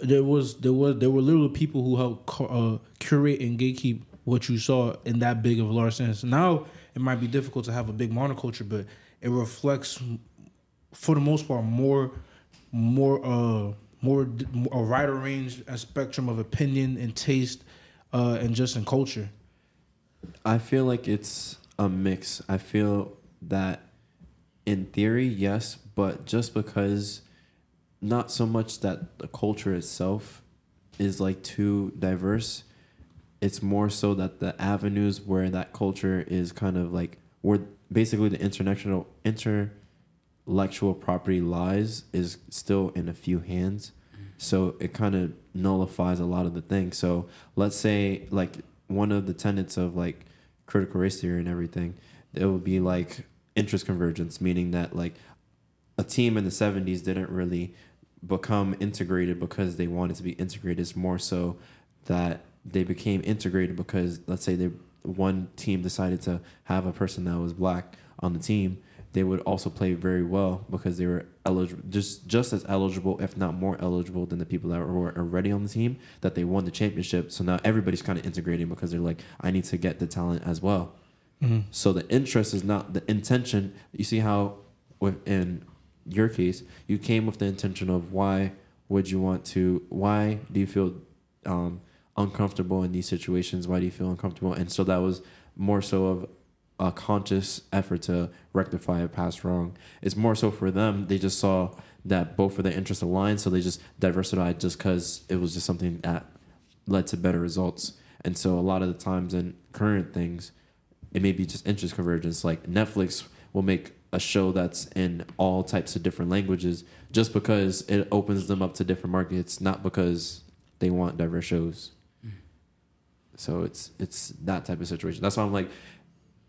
There was there was there were literal people who helped uh, curate and gatekeep what you saw in that big of a large sense. Now it might be difficult to have a big monoculture, but it reflects, for the most part, more, more, uh, more a wider range and spectrum of opinion and taste, uh, and just in culture. I feel like it's a mix. I feel that in theory, yes, but just because not so much that the culture itself is like too diverse, it's more so that the avenues where that culture is kind of like where basically the international intellectual property lies is still in a few hands. So it kind of nullifies a lot of the things. So let's say like one of the tenets of like critical race theory and everything, it would be like interest convergence, meaning that like a team in the 70s didn't really become integrated because they wanted to be integrated. It's more so that they became integrated because let's say they one team decided to have a person that was black on the team they would also play very well because they were eligible just just as eligible if not more eligible than the people that were already on the team that they won the championship so now everybody's kind of integrating because they're like i need to get the talent as well mm-hmm. so the interest is not the intention you see how in your case you came with the intention of why would you want to why do you feel um, uncomfortable in these situations? Why do you feel uncomfortable? And so that was more so of a conscious effort to rectify a past wrong. It's more so for them. They just saw that both of their interests aligned, so they just diversified just because it was just something that led to better results. And so a lot of the times in current things, it may be just interest convergence. Like Netflix will make a show that's in all types of different languages just because it opens them up to different markets, not because they want diverse shows. Mm. So it's it's that type of situation. That's why I'm like,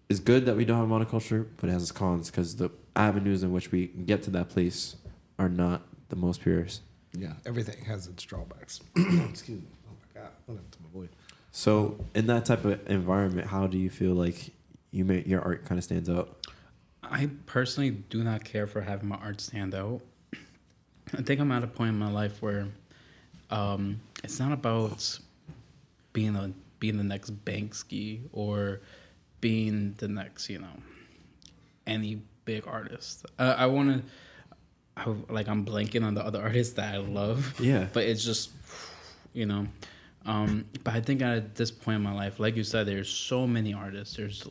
it's good that we don't have monoculture, but it has its cons because the avenues in which we get to that place are not the most purest. Yeah, everything has its drawbacks. Excuse me. Oh my god, what happened to my voice? So in that type of environment, how do you feel like you may, your art kind of stands out? I personally do not care for having my art stand out. I think I'm at a point in my life where um, it's not about being a being the next Banksy or being the next, you know, any big artist. Uh, I want to, I, like, I'm blanking on the other artists that I love. Yeah. But it's just, you know, um, but I think at this point in my life, like you said, there's so many artists. There's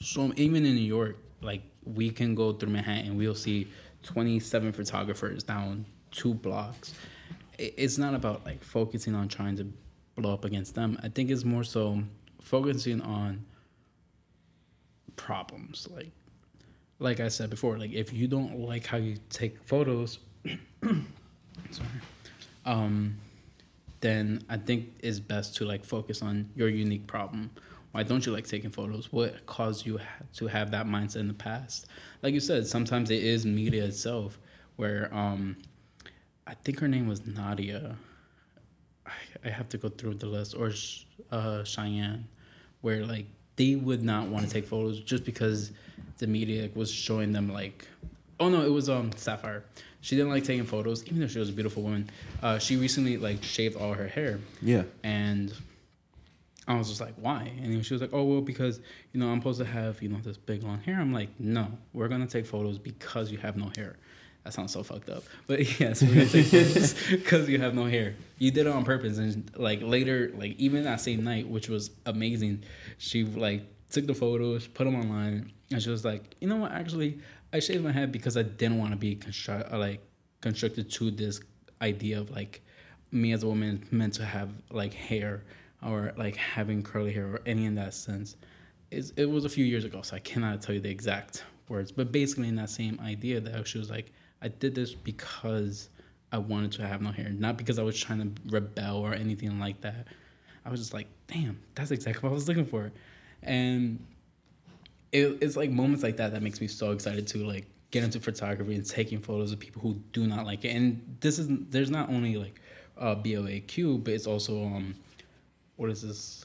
so even in New York, like we can go through Manhattan, we'll see 27 photographers down two blocks. It's not about like focusing on trying to blow up against them. I think it's more so focusing on problems. Like like I said before, like if you don't like how you take photos sorry. Um then I think it's best to like focus on your unique problem. Why don't you like taking photos? What caused you to have that mindset in the past? Like you said, sometimes it is media itself where um I think her name was Nadia I have to go through the list or uh, Cheyenne, where like they would not want to take photos just because the media was showing them like, oh no, it was um Sapphire. She didn't like taking photos, even though she was a beautiful woman. Uh, she recently like shaved all her hair. Yeah. And I was just like, why? And she was like, oh well, because you know I'm supposed to have you know this big long hair. I'm like, no, we're gonna take photos because you have no hair. That sounds so fucked up. But yes, we're gonna take photos because you have no hair. You did it on purpose, and like later, like even that same night, which was amazing, she like took the photos, put them online, and she was like, you know what? Actually, I shaved my head because I didn't want to be construct uh, like constructed to this idea of like me as a woman meant to have like hair or like having curly hair or any in that sense. It's, it was a few years ago, so I cannot tell you the exact words, but basically in that same idea that she was like, I did this because I wanted to have no hair, not because I was trying to rebel or anything like that. I was just like, damn, that's exactly what I was looking for. And it, it's like moments like that that makes me so excited to like get into photography and taking photos of people who do not like it. And this is there's not only like uh, BOAQ, but it's also um, what is this?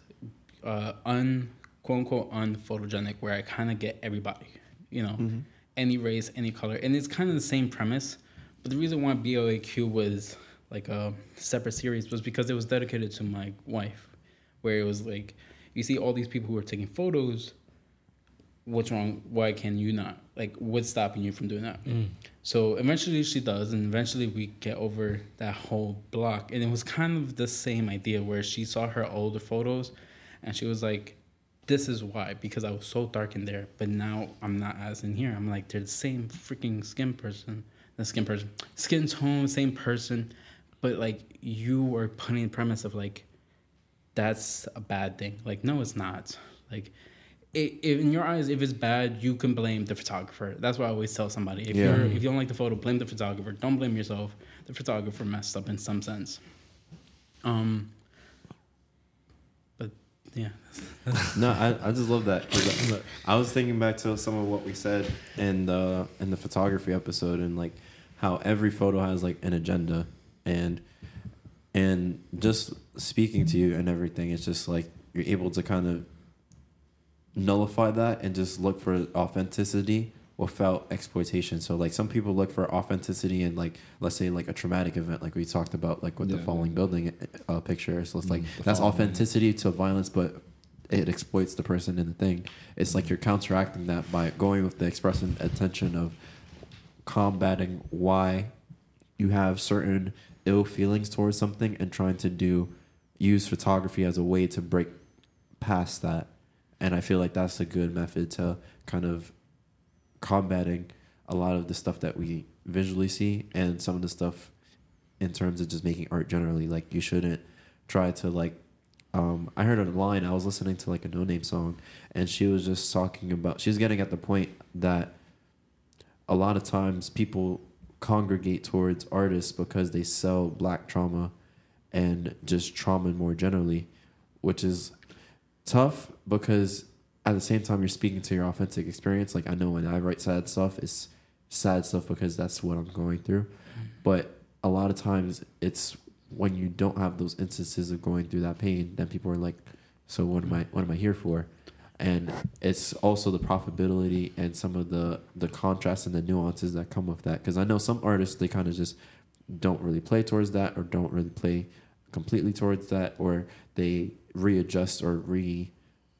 Uh, un quote unquote unphotogenic, where I kind of get everybody, you know. Mm-hmm any race, any color, and it's kind of the same premise. But the reason why BOAQ was like a separate series was because it was dedicated to my wife, where it was like, you see all these people who are taking photos. What's wrong? Why can you not? Like, what's stopping you from doing that? Mm. So eventually she does, and eventually we get over that whole block. And it was kind of the same idea where she saw her older photos, and she was like, "This is why because I was so dark in there, but now I'm not as in here. I'm like they're the same freaking skin person, the skin person, skin tone, same person, but like you are putting the premise of like that's a bad thing. Like no, it's not. Like it, if in your eyes, if it's bad, you can blame the photographer. That's what I always tell somebody. If Yeah. you're if you don't like the photo, blame the photographer. Don't blame yourself. The photographer messed up in some sense. Um. Yeah, No, I, I just love that. I, I was thinking back to some of what we said in the in the photography episode and like how every photo has like an agenda and and just speaking to you and everything, it's just like you're able to kind of nullify that and just look for authenticity without exploitation. So like some people look for authenticity in like let's say like a traumatic event like we talked about like with the Yeah. falling building uh, picture. So it's like Mm, that's yeah. authenticity to violence, but it exploits the person in the thing. It's like you're counteracting that by going with the expressive intention of combating why you have certain ill feelings towards something and trying to do use photography as a way to break past that and i feel like that's a good method to kind of combating a lot of the stuff that we visually see and some of the stuff in terms of just making art generally like you shouldn't try to like um, I heard a line. I was listening to like a no name song, and she was just talking about. She was getting at the point that a lot of times people congregate towards artists because they sell black trauma and just trauma more generally, which is tough because at the same time you're speaking to your authentic experience. Like I know when I write sad stuff, it's sad stuff because that's what I'm going through. Mm-hmm. But a lot of times it's when you don't have those instances of going through that pain, then people are like, "So what am I? What am I here for?" And it's also the profitability and some of the the contrasts and the nuances that come with that. Because I know some artists they kind of just don't really play towards that, or don't really play completely towards that, or they readjust or re.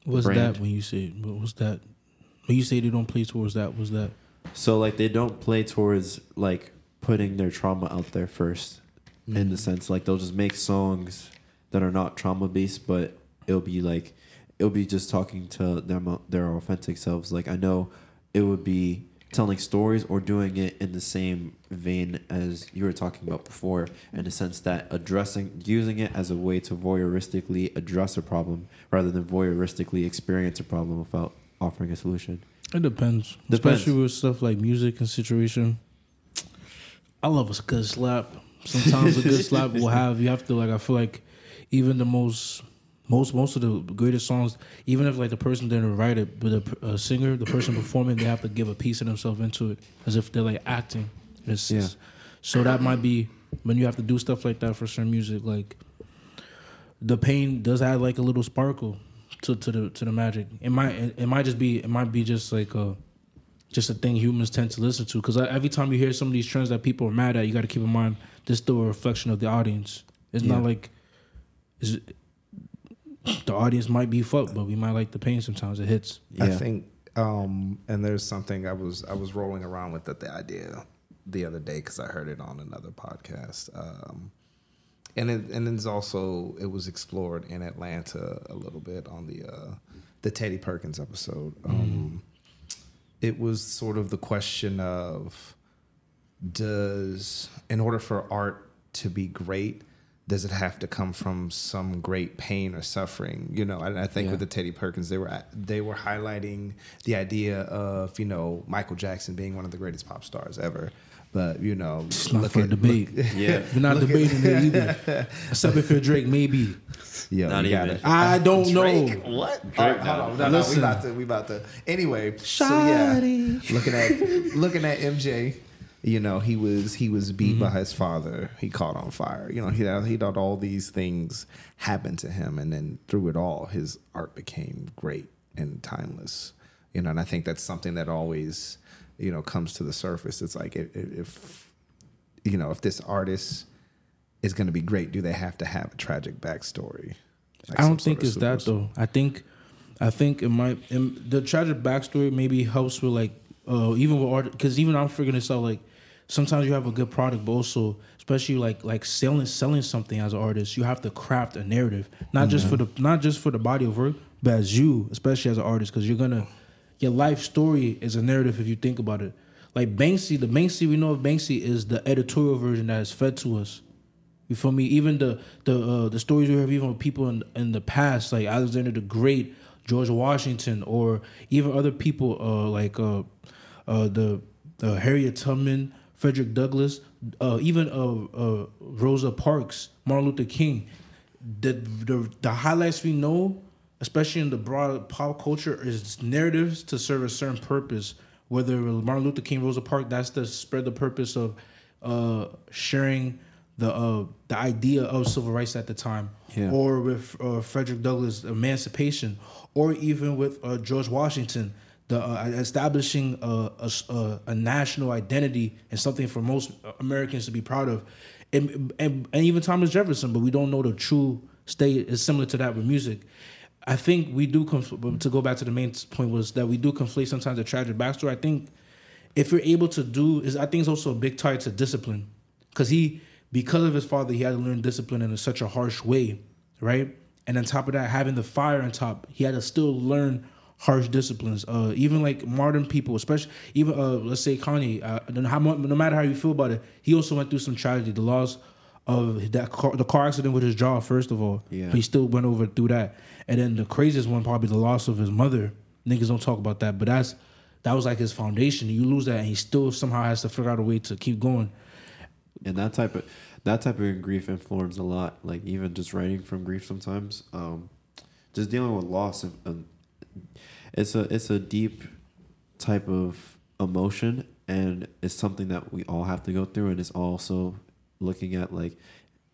What's brand. that when you say? What was that? When you say they don't play towards that, was that? So like they don't play towards like putting their trauma out there first, in the mm-hmm. sense like they'll just make songs that are not trauma based, but it'll be like it'll be just talking to them their authentic selves. Like I know it would be telling stories or doing it in the same vein as you were talking about before, in the sense that addressing using it as a way to voyeuristically address a problem rather than voyeuristically experience a problem without offering a solution. It depends. Depends. Especially with stuff like music and situation. I love a good slap. Sometimes a good slap will have you have to like I feel like even the most most most of the greatest songs, even if like the person didn't write it, but the uh, singer, the person performing, they have to give a piece of themselves into it, as if they're like acting. It's, Yeah. So that might be when you have to do stuff like that for certain music. Like the pain does add like a little sparkle to, to the to the magic. It might it, might just be it might be just like a just a thing humans tend to listen to. Because every time you hear some of these trends that people are mad at, you got to keep in mind this is still a reflection of the audience. It's not like is the audience might be fucked, but we might like the pain sometimes. It hits. I think, um, and there's something I was I was rolling around with that the idea the other day because I heard it on another podcast, um, and it and it's also it was explored in Atlanta a little bit on the uh, the Teddy Perkins episode. Um, It was sort of the question of does in order for art to be great does it have to come from some great pain or suffering you know and i think Yeah. with the teddy perkins they were they were highlighting the idea of you know michael jackson being one of the greatest pop stars ever but you know It's not look for at- debate. look- Yeah. We're not Look at- debating it either. Except if you're Drake, maybe. yeah Not even. gotta- I don't Drake? know. What? All right, hold on. No, no, we Listen. about to. We about to. Anyway, so yeah, looking at looking at MJ. You know, he was he was beat by his father. He caught on fire. You know, he he thought all these things happened to him, and then through it all, his art became great and timeless. You know, and I think that's something that always you know comes to the surface. It's like if, if you know if this artist is going to be great, do they have to have a tragic backstory? Like I don't think it's that though. I think, I think it might. the tragic backstory maybe helps with like, uh, even with art. Because even I'm figuring this out. Like, sometimes you have a good product, but also, especially like like selling selling something as an artist, you have to craft a narrative, not just for the not just for the body of work, but as you, especially as an artist, because you're gonna your life story is a narrative if you think about it. Like Banksy, the Banksy we know of Banksy is the editorial version that is fed to us. You feel me? Even the the uh, the stories we have, even with people in in the past, like Alexander the Great, George Washington, or even other people uh, like uh, uh, the Harriet Tubman, Frederick Douglass, uh, even uh, uh, Rosa Parks, Martin Luther King. The, the the highlights we know, especially in the broad pop culture, is narratives to serve a certain purpose. Whether Martin Luther King, Rosa Parks, that's to spread the purpose of uh, sharing the uh, the idea of civil rights at the time, Yeah. or with uh, Frederick Douglass' emancipation, or even with uh, George Washington, the uh, establishing a national identity and something for most Americans to be proud of, and, and, and even Thomas Jefferson. But we don't know the true state is similar to that with music. I think we do conf- to go back to the main point was that we do conflate sometimes a tragic backstory. I think if you're able to do is I think it's also a big tie to discipline because he because of his father he had to learn discipline in such a harsh way, right? And on top of that, having the fire on top, he had to still learn harsh disciplines. Uh, even like modern people, especially even uh, let's say Kanye, uh, no, how, no matter how you feel about it, he also went through some tragedy. The loss of that car, the car accident with his jaw, first of all, Yeah. he still went over through that. And then the craziest one, probably the loss of his mother. Niggas don't talk about that, but that's that was like his foundation. You lose that, and he still somehow has to figure out a way to keep going. and that type of that type of grief informs a lot like even just writing from grief sometimes um just dealing with loss and, and it's a it's a deep type of emotion and it's something that we all have to go through and it's also looking at like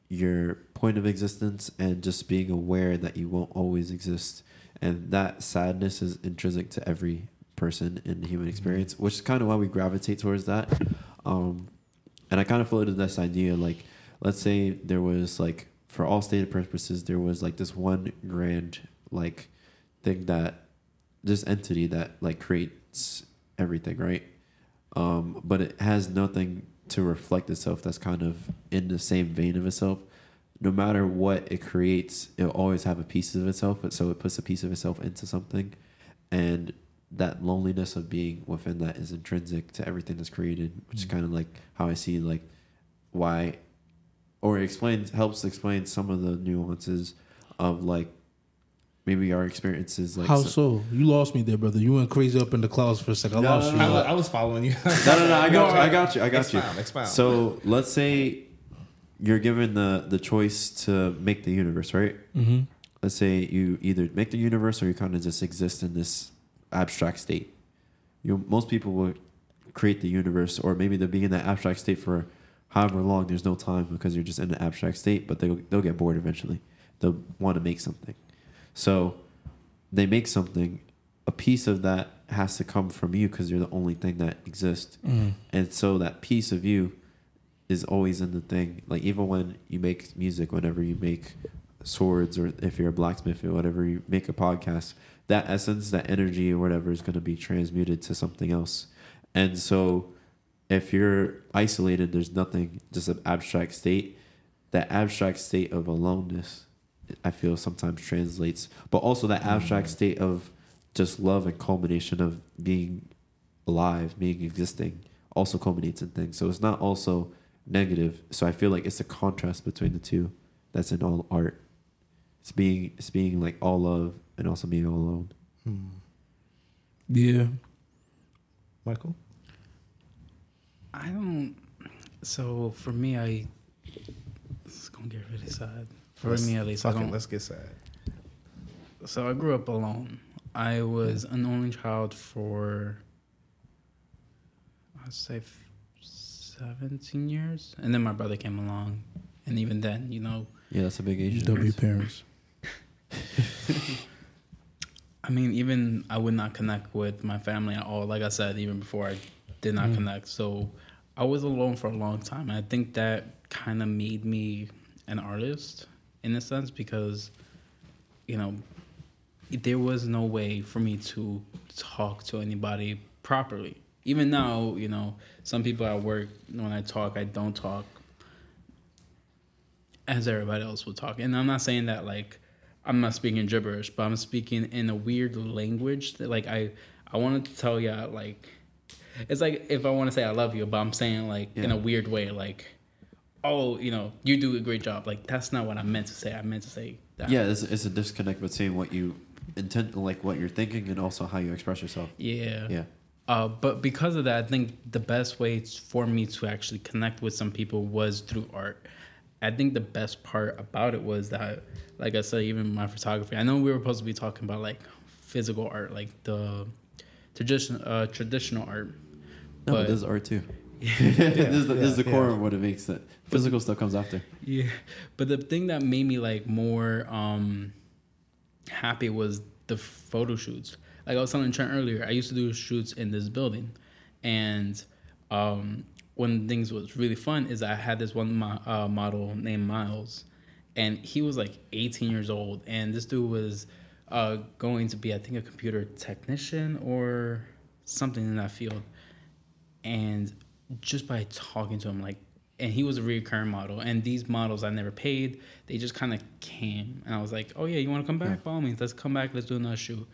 your point of existence and just being aware that you won't always exist. And that sadness is intrinsic to every person in the human experience which is kind of why we gravitate towards that. Um and I kind of floated this idea like, let's say there was like, for all stated purposes, there was like this one grand like thing that this entity that like creates everything, right? Um, but it has nothing to reflect itself that's kind of in the same vein of itself. No matter what it creates, it'll always have a piece of itself. But so it puts a piece of itself into something, and that loneliness of being within that is intrinsic to everything that's created, which is kind of like how I see like why, or explains helps explain some of the nuances of like maybe our experiences. Like How so- so? You lost me there, brother. You went crazy up in the clouds for a second. I No, lost no, you. I was, I was following you. no, no, no. I got No, you. I got you. I got you. Expound, expound. So let's say you're given the the choice to make the universe, right? hmm Let's say you either make the universe or you kind of just exist in this abstract state. You most people will create the universe, or maybe they'll be in that abstract state for however long. There's no time because you're just in an abstract state, but they'll they'll get bored eventually. They'll want to make something. So they make something. A piece of that has to come from you because you're the only thing that exists. Mm-hmm. And so that piece of you is always in the thing. Like even when you make music, whenever you make swords, or if you're a blacksmith or whatever, you make a podcast, that essence, that energy or whatever is going to be transmuted to something else. And so if you're isolated, there's nothing, just an abstract state. That abstract state of aloneness, I feel sometimes translates, but also that abstract mm. state of just love and culmination of being alive, being existing, also culminates in things. So it's not also negative. So I feel like it's a contrast between the two that's in all art. It's being it's being like all love and also being all alone. Hmm. Yeah. Michael? I don't. So for me, I. It's gonna get really sad. For Let's- me, at least, I Fuck it, don't. let's get sad. So I grew up alone. I was an only child for. I'd say f- seventeen years, and then my brother came along, and even then, you know, Yeah, that's a big Asian. W parents. I mean, even I would not connect with my family at all. Like I said, even before I did not mm. connect. So I was alone for a long time. And I think that kind of made me an artist in a sense because you know, there was no way for me to talk to anybody properly. Even now, you know, some people at work, when I talk, I don't talk as everybody else would talk. And I'm not saying that like I'm not speaking gibberish, but I'm speaking in a weird language that like I I wanted to tell you like it's like if I want to say I love you, but I'm saying like in a weird way, like oh you know you do a great job. Like that's not what I meant to say. I meant to say that. Yeah, it's, it's a disconnect between what you intend, like what you're thinking, and also how you express yourself. Yeah. Yeah. Uh, but because of that, I think the best way for me to actually connect with some people was through art. I think the best part about it was that, like I said, even my photography. I know we were supposed to be talking about like physical art, like the traditional uh, traditional art. No, but But- this art too. this is the, this is the core of what it makes That Physical stuff comes after. Yeah, but the thing that made me like more um happy was the photo shoots. Like I was telling Trent earlier, I used to do shoots in this building, and um one of the things was really fun is I had this one mo- uh, model named Miles, and he was like 18 years old, and this dude was uh going to be I think a computer technician or something in that field, and just by talking to him like and he was a recurring model and these models i never paid they just kind of came and i was like oh yeah you want to come back? By all means let's come back let's do another shoot.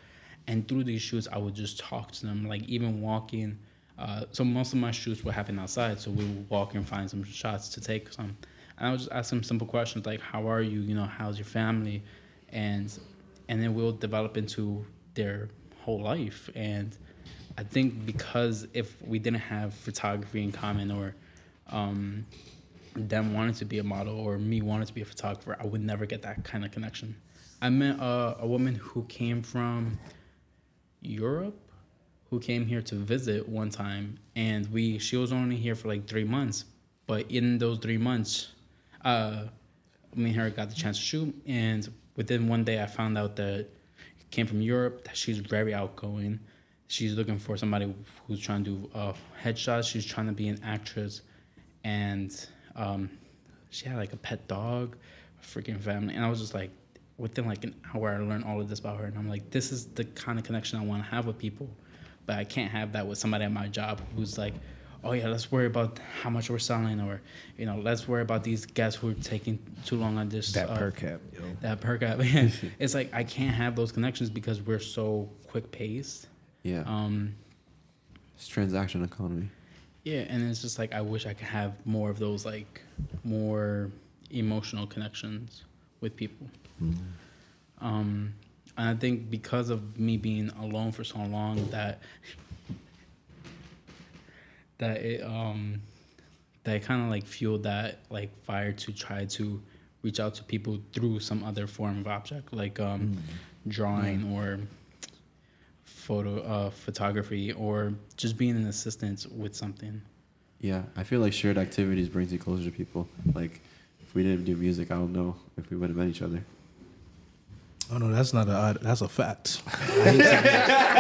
And through these shoots i would just talk to them like even walking uh, so most of my shoots would happen outside so we would walk and find some shots to take some. And i would just ask them simple questions like how are you? You know how's your family? And and then we'll develop into their whole life and I think because if we didn't have photography in common or um, them wanting to be a model or me wanting to be a photographer, I would never get that kind of connection. I met a woman who came from Europe who came here to visit one time and we she was only here for like three months but in those three months uh me and her got the chance to shoot and within one day i found out that came from europe that she's very outgoing she's looking for somebody who's trying to do uh headshots she's trying to be an actress and um she had like a pet dog a freaking family and i was just like within like an hour i learned all of this about her and i'm like this is the kind of connection i want to have with people but I can't have that with somebody at my job who's like, oh yeah, let's worry about how much we're selling, or you know, let's worry about these guests who are taking too long on this. That uh, per cap, yo. That per cap. it's like I can't have those connections because we're so quick paced. Yeah, Um, it's transaction economy. yeah, and it's just like I wish I could have more of those like more emotional connections with people. Um, and I think because of me being alone for so long that that it um that kind of like fueled that like fire to try to reach out to people through some other form of object like um drawing or photo uh photography or just being an assistant with something Yeah, I feel like shared activities brings you closer to people. Like, if we didn't do music, I don't know if we would have met each other. Oh no, that's not a odd. That's a fact. I hate to,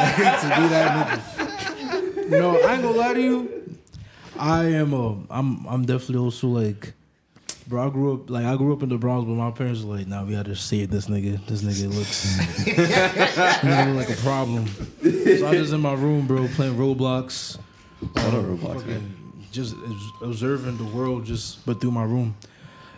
I hate to be that nigga. No, I ain't gonna lie to you. I am a. I'm. I'm definitely also like. Bro, I grew up like I grew up in the Bronx, but my parents were like, "Nah, we gotta save this nigga. This nigga looks, nigga look like a problem." So I'm just in my room, bro, playing Roblox. Shout out Roblox, man. Just observing the world, just but through my room,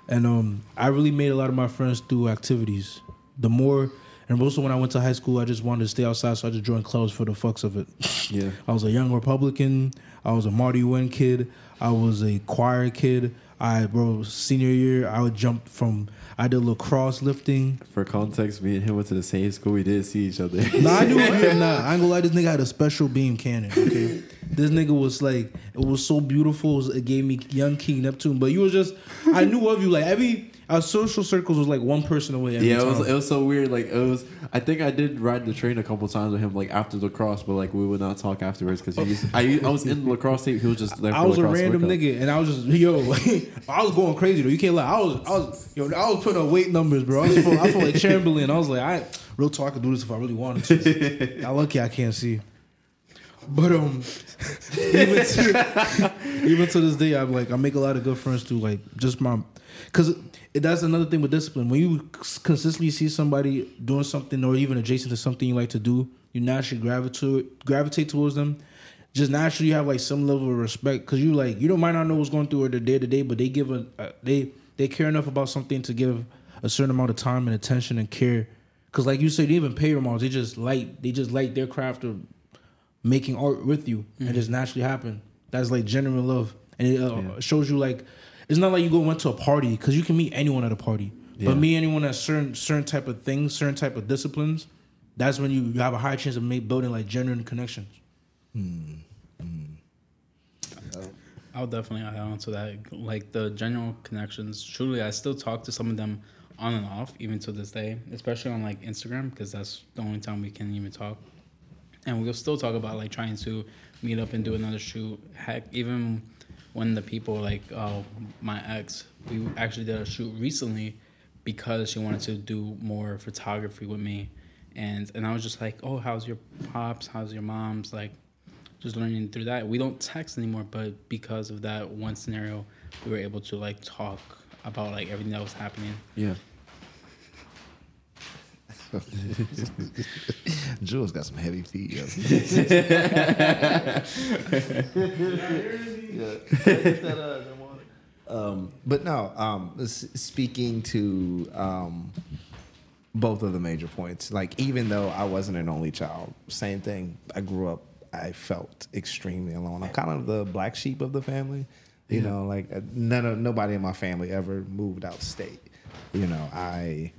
and um, I really made a lot of my friends through activities. The more, and also when I went to high school, I just wanted to stay outside, so I just joined clubs for the fucks of it. Yeah, I was a young Republican. I was a Marty Wynn kid. I was a choir kid. I bro senior year I would jump from I did lacrosse lifting. for context, me and him went to the same school. We did see each other. Nah, I knew it. Nah, I ain't gonna lie. This nigga had a special beam cannon. Okay, this nigga was like it was so beautiful. It, was- it gave me young King Neptune. But you was just I knew of you. Like every our social circles was like one person away. Every yeah, it was it was so weird. Like it was. I think I did ride the train a couple times with him, like after lacrosse, but like we would not talk afterwards because. I I was in the lacrosse team. He was just there. I was a random workout. nigga, and I was just yo. I was going crazy though. You can't lie. I was, I was, yo. I was putting up weight numbers, bro. I was feel, I feel like Chamberlain. I was like, I real talk. I could do this if I really wanted to. I lucky I can't see. But um, even to, even to this day, I'm like I make a lot of good friends too. Like just my, because that's another thing with discipline. When you consistently see somebody doing something or even adjacent to something you like to do, you naturally gravitate gravitate towards them. Just naturally, you have like some level of respect because you like you don't might not know what's going through or the day to day, but they give a they they care enough about something to give a certain amount of time and attention and care. Because like you said, even pay your moms, they just like they just like their craft of making art with you, and it just naturally happen. That's like genuine love, and it uh, shows you like it's not like you go went to a party because you can meet anyone at a party, Yeah. but meet anyone at certain certain type of things, certain type of disciplines. That's when you, you have a high chance of make, building like genuine connections. Hmm. Hmm. I'll definitely add on to that. Like the general connections, truly, I still talk to some of them on and off, even to this day, especially on like Instagram, because that's the only time we can even talk. And we'll still talk about like trying to meet up and do another shoot. Heck, even when the people like, oh, my ex, we actually did a shoot recently because she wanted to do more photography with me. And and I was just like, oh, how's your pops? How's your mom's? Like, just learning through that. We don't text anymore, but because of that one scenario, we were able to like talk about like everything that was happening. Yeah. Jules got some heavy feet. Yo. um, but no, um, s- speaking to um, both of the major points, like even though I wasn't an only child, same thing. I grew up, I felt extremely alone. I'm kind of the black sheep of the family. You know, like uh, none of nobody in my family ever moved out state. You know, I.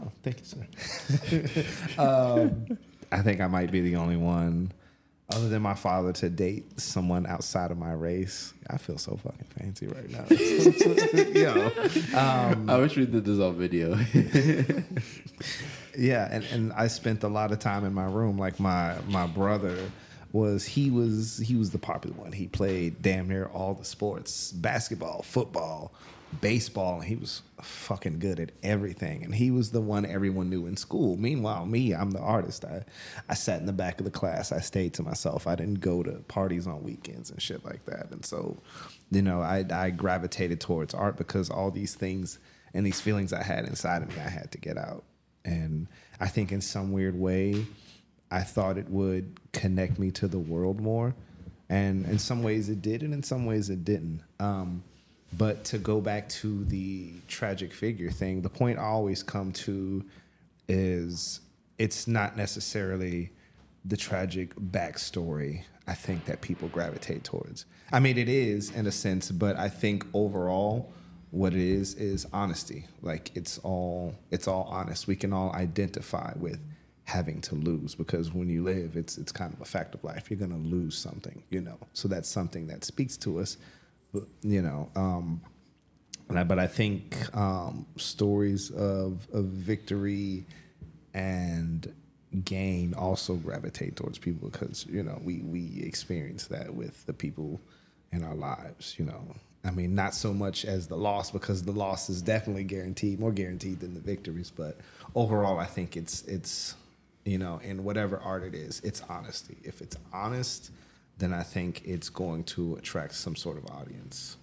Oh, thank you, sir. um, I think I might be the only one, other than my father, to date someone outside of my race. I feel so fucking fancy right now. Yo, um, I wish we did this on video. yeah, and, and I spent a lot of time in my room. Like my my brother was he was he was the popular one. He played damn near all the sports, basketball, football, baseball, and he was fucking good at everything. And he was the one everyone knew in school. Meanwhile, me, I'm the artist. I I sat in the back of the class. I stayed to myself. I didn't go to parties on weekends and shit like that. And so, you know, I I gravitated towards art because all these things and these feelings I had inside of me, I had to get out. And I think in some weird way, I thought it would connect me to the world more. And in some ways it did, and in some ways it didn't. Um, but to go back to the tragic figure thing, the point I always come to is it's not necessarily the tragic backstory I think that people gravitate towards. I mean, it is in a sense, but I think overall, what it is is honesty. Like it's all it's all honest. We can all identify with having to lose because when you live, it's it's kind of a fact of life. You're gonna lose something, you know. So that's something that speaks to us, you know. Um, but I think um, stories of of victory and gain also gravitate towards people because you know we we experience that with the people in our lives. You know, I mean, not so much as the loss because the loss is definitely guaranteed, more guaranteed than the victories. But overall, I think it's it's you know, in whatever art it is, it's honesty. If it's honest, then I think it's going to attract some sort of audience.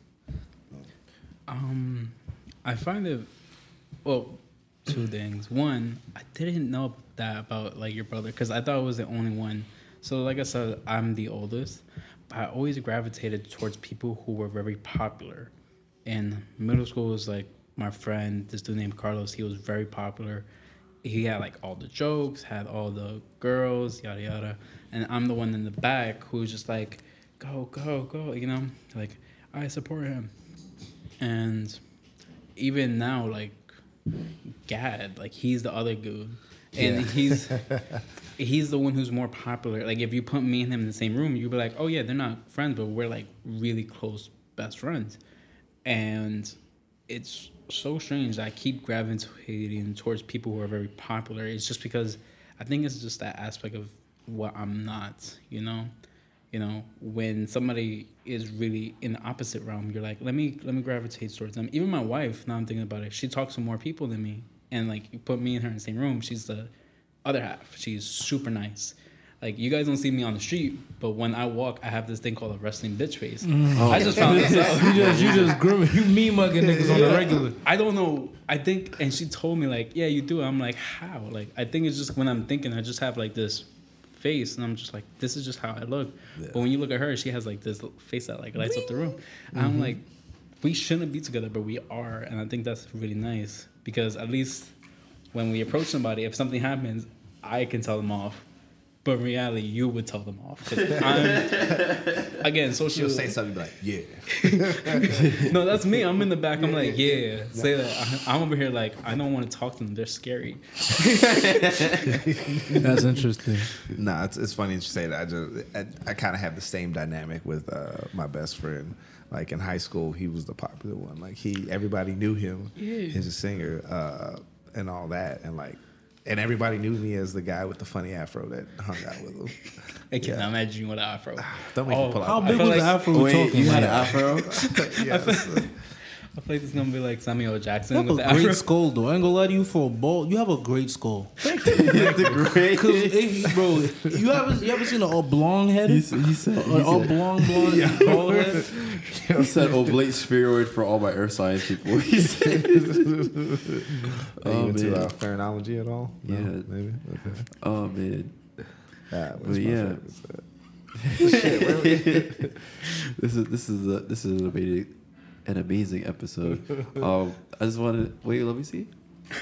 Um, I find it well, two things. One, I didn't know that about like your brother because I thought it was the only one. So like I said, I'm the oldest. But I always gravitated towards people who were very popular. In middle school, was like my friend, this dude named Carlos. He was very popular. He had like all the jokes, had all the girls, yada yada. And I'm the one in the back who's just like, go, go, go. You know, like I support him. And even now, like Gad, like he's the other dude, and he's he's the one who's more popular. Like if you put me and him in the same room, you'd be like, oh yeah, they're not friends, but we're like really close best friends, and it's so strange that I keep gravitating towards people who are very popular. It's just because I think it's just that aspect of what I'm not, you know you know when somebody is really in the opposite realm you're like let me let me gravitate towards them even my wife now i'm thinking about it she talks to more people than me and like you put me and her in the same room she's the other half she's super nice Like you guys don't see me on the street, but when I walk, I have this thing called a wrestling bitch face. Mm. Oh. I just found this out. You just you just grooming you me mugging niggas on the regular. I don't know. I think, and she told me like, yeah, you do. I'm like, how? Like, I think it's just when I'm thinking, I just have like this face, and I'm just like, this is just how I look. But when you look at her, she has like this face that like lights up the room. And I'm mm-hmm. like, we shouldn't be together, but we are, and I think that's really nice because at least when we approach somebody, if something happens, I can tell them off. But in reality, you would tell them off. I'm, again, social. She'll say something like, "Yeah." No, that's me. I'm in the back. I'm like, yeah, say that. I- I'm over here like, I don't want to talk to them. They're scary. That's interesting. Nah, it's, it's funny that you say that. I just I, I kind of have the same dynamic with uh, my best friend. Like in high school, he was the popular one. Like he, everybody knew him. Yeah. He's a singer uh, and all that, and like, and everybody knew me as the guy with the funny afro that hung out with him. I cannot imagine you with an afro. Ah, don't make Oh, me pull How out. I big was like- the afro Wait, talking you had an afro? Yes. I feel like it's gonna be like Samuel Jackson You have with a the great afro. skull, though. I ain't gonna lie to you for a bald. You have a great skull. the great. If, bro, you haven't you ever seen an oblong head? He, s- he said, he An said, oblong blonde bald head? he said oblate spheroid for all my earth science people. He said, Are you Oh, into man. uh, phrenology at all? No? Yeah. maybe. Okay. oh man. Yeah, But yeah. this is this is a, this is an amazing an amazing episode. Um, I just wanted to wait. Let me see.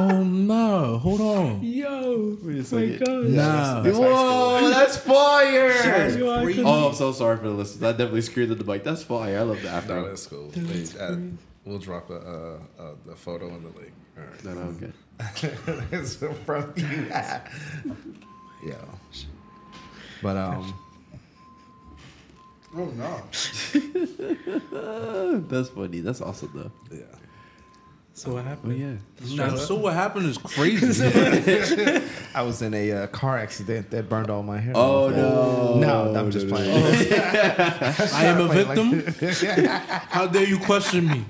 Oh no! Hold on. Yo, Wait a my second. God. Nah. Whoa, that's fire! Yo, Oh, I'm so sorry for the listeners. I definitely screamed at the mic. That's fire. I love the No, afro. that's cool. Wait, uh, we'll drop a, uh, uh, the photo and the link. All right. No, no, okay. it's from you. yeah. But um, Oh no! That's funny. That's awesome though. yeah. So what Oh happened? yeah. so what happened is crazy. I was in a uh, car accident that burned all my hair. Oh off. no. No, I'm just no, no. playing. I am a victim. How dare you question me?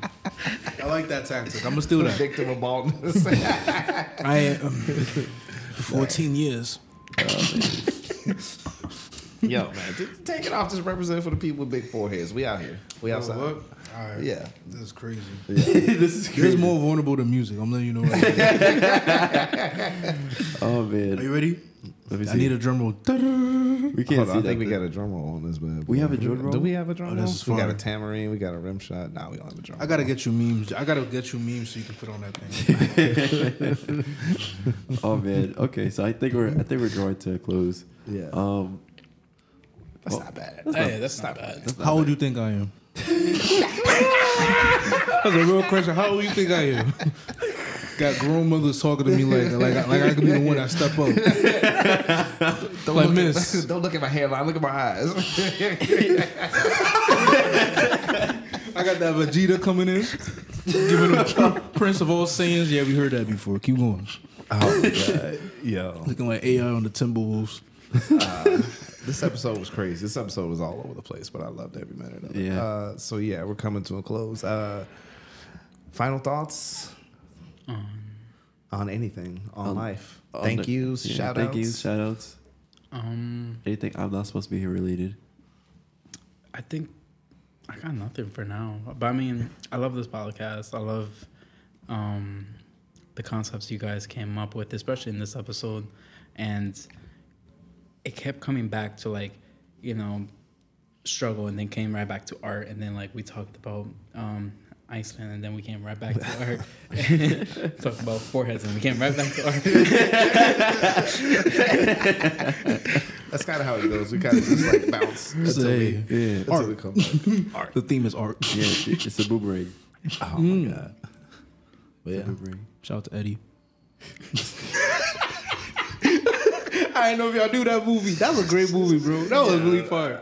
I like that tactic. I'm gonna steal that. Victim of baldness. I am. 14 years. Yo, man, take it off. Just represent for the people with big foreheads. We out here. We outside. All right. Yeah. This is crazy. this is This is more vulnerable than music. I'm letting you know. Right now. Oh man. Are you ready? Let me see. I need a drum roll. we can't Hold see on, I that. think we thing. got a drum roll on this, man. We have a drum roll? Do we have a drum Oh, roll? we got a fire. tambourine. We got a rim shot. Nah, we don't have a drum. I gotta roll. get you memes. I gotta get you memes so you can put on that thing. Oh man. Okay, so I think we're I think we're drawing to a close. Yeah. Um. That's well, not bad. Hey, that's not bad. How old do you think I am? That's a real question. How old do you think I am? Got grown mothers talking to me like like I- like I could be the one that step up. Don't Like look miss. At, don't look at my hairline. Look at my eyes. I got that Vegeta coming in, giving him Prince of all Saiyans. Yeah, we heard that before. Keep going. oh my god. Yo. Looking like AI on the Timberwolves. Uh, This episode was crazy. This episode was all over the place, but I loved every minute of it. Yeah. Uh, so yeah, we're coming to a close. Uh, final thoughts on anything on, On- life. on Thank the- yous, yeah, shout Thank outs. you. Shout outs. Um, Anything I'm not supposed to be here related. I think I got nothing for now. But I mean, I love this podcast. I love um, the concepts you guys came up with, especially in this episode. And it kept coming back to like, you know, struggle and then came right back to art. And then like we talked about um, Iceland and then we came right back to art. talked about foreheads and we came right back to art. That's kind of how it goes. We kind of just like bounce until we, Yeah. until we come back. The theme is art. Yeah. it- It's a boomerang. Oh my god. But yeah. Shout out to Eddie. I didn't know if y'all knew that movie. That was a great movie, bro. That was really fun.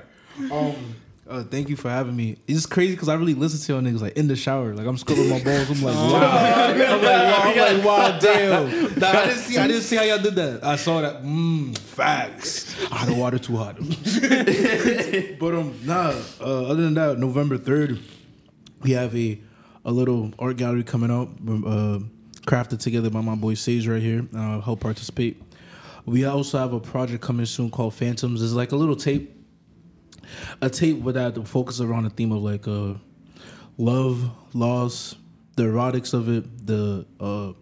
Um, uh, thank you for having me. It's just crazy because I really listen to y'all niggas like in the shower. Like I'm scrubbing my balls. I'm like, wow. I'm like, wow. I'm like, wow, damn. Nah, I didn't see. I didn't see how y'all did that. I saw that. Mmm, facts. Hot water too hot. but um, nah. Uh, other than that, November third, we have a a little art gallery coming out, uh, crafted together by my boy Sage right here. Uh, help participate. We also have a project coming soon called Phantoms. It's like a little tape, a tape with that focus around the theme of like uh, love, loss, the erotics of it, the uh,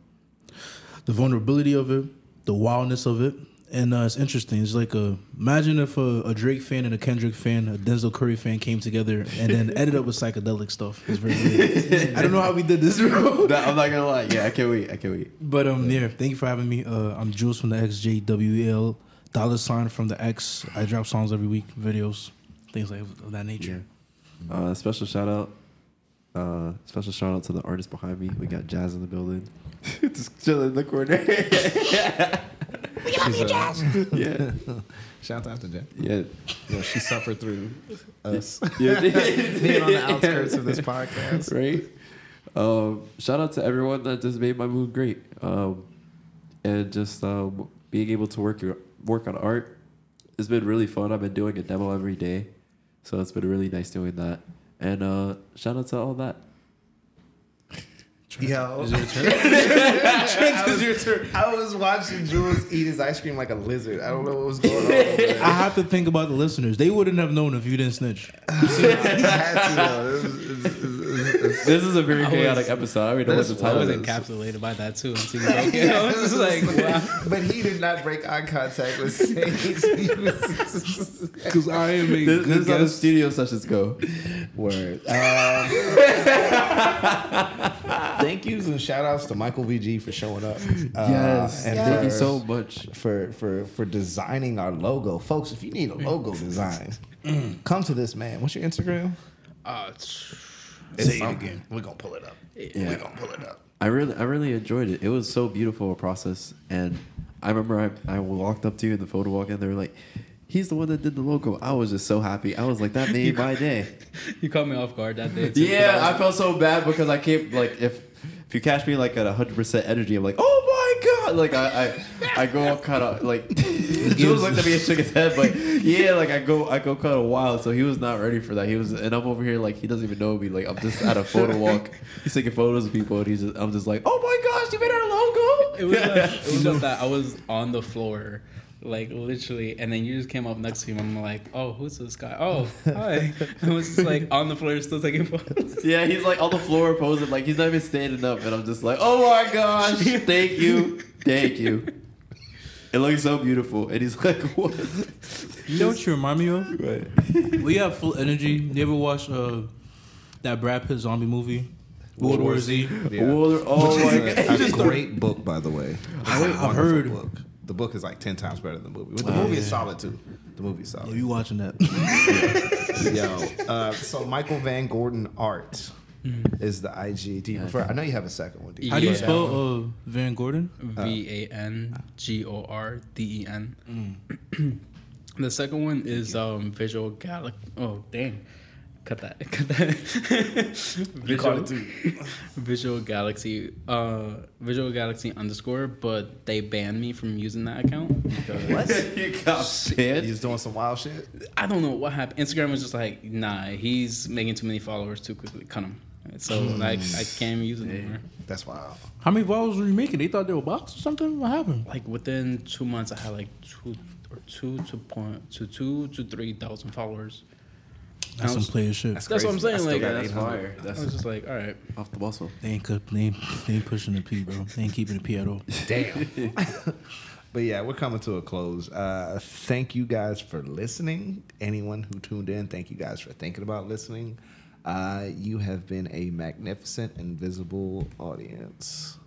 the vulnerability of it, the wildness of it. And uh, it's interesting. It's like a imagine if a, a Drake fan and a Kendrick fan, a Denzel Curry fan came together and then ended up with psychedelic stuff. It's very weird. I don't know how we did this, bro. That- I'm not gonna lie. Yeah, I can't wait. I can't wait. But um, yeah, thank you for having me. Uh, I'm Jules from the XJWL, dollar sign from the X. I drop songs every week, videos, things like of that nature. Uh, special shout out. Uh, special shout out to the artist behind me. We got Jazz in the building. Just chilling in the corner. She's a- yeah, Shout out to Jen. yeah, You she suffered through us yeah. being on the outskirts of this podcast. right? Um, shout out to everyone that just made my mood great. Um, and just um, being able to work work on art. It's been really fun. I've been doing a demo every day, so it's been really nice doing that. And uh, shout out to all that. Yo, is your turn? I, was, your turn. I was watching Jules eat his ice cream like a lizard. I don't know what was going on. Over. I have to think about the listeners. They wouldn't have known if you didn't snitch. I had to, though. It was- it was- it was- This is a very I chaotic was- episode. I already know what the This I was is. encapsulated by that too. Until you broke it. I was just like, wow. But he did not break eye contact with Sage. Because I am a This, this good is how the guest. studio sessions go. Word. Um, thank yous and shout outs to Michael VG for showing up. Uh, Yes, and thank you so much. for for for designing our logo, folks. If you need a logo design, come to this man. What's your Instagram? Uh, Say it again. We're gonna pull it up. Yeah. We're gonna pull it up. I really, I really enjoyed it. It was so beautiful a process, and I remember I, I walked up to you in the photo walk, and they were like, "He's the one that did the logo." I was just so happy. I was like, "That made my day." you caught me off guard that day. Too, Yeah, I I felt so bad because I came like if if you catch me like at hundred percent energy, I'm like, "Oh my god!" Like I I, I go kind of like Jules looked at me and shook his head, but yeah, like I go I go kind of wild. So he was not ready for that. He was, and I'm over here like he doesn't even know me. Like I'm just at a photo walk. He's taking photos of people, and he's just, I'm just like, "Oh my gosh, you made our logo!" It was uh, like, it was just that I was on the floor, like literally, and then you just came up next to him and I'm like, oh, who's this guy? Oh, hi. I was just like on the floor, still taking photos. Yeah, he's like on the floor posing, like he's not even standing up, and I'm just like, oh my gosh, thank you, thank you. It looks so beautiful, and he's like, what? You know what you remind me of? We have full energy. You ever watch uh, that Brad Pitt zombie movie, World War Z? Yeah. Water- oh Which my is god! a, a great book, by the way. It's I- a I've heard. book. The book is like ten times better than the movie. But the Oh, movie is solid too. The movie Oh, solid. Are you watching that? Yo, uh, so Michael Van Gorden Art is the IG. Do you prefer? I know you have a second one. Do you How do you spell uh, Van Gorden? V A N G O R D E N. Mm. The second one is um Visual Galaxy. Oh dang, cut that, cut that. Visual, Visual Galaxy, uh, Visual Galaxy underscore, but they banned me from using that account because you got You banned. just doing some wild shit. I don't know what happened. Instagram was just like, nah, he's making too many followers too quickly. Cut him. So like, I can't even use it anymore. That's wild. How many vowels were you making? They thought they were bots or something. What happened? Like within two months, I had like two or two to point to two to three thousand followers. That's some player shit. That's That's what I'm crazy. I saying. still Like, got that's 800. fire. I was just like, all right. off the muscle. They ain't, cut, they, ain't, they ain't pushing the P, bro. They ain't keeping the P at all. Damn. but yeah, we're coming to a close. Uh, thank you guys for listening. Anyone who tuned in, thank you guys for thinking about listening. Uh, you have been a magnificent, invisible audience.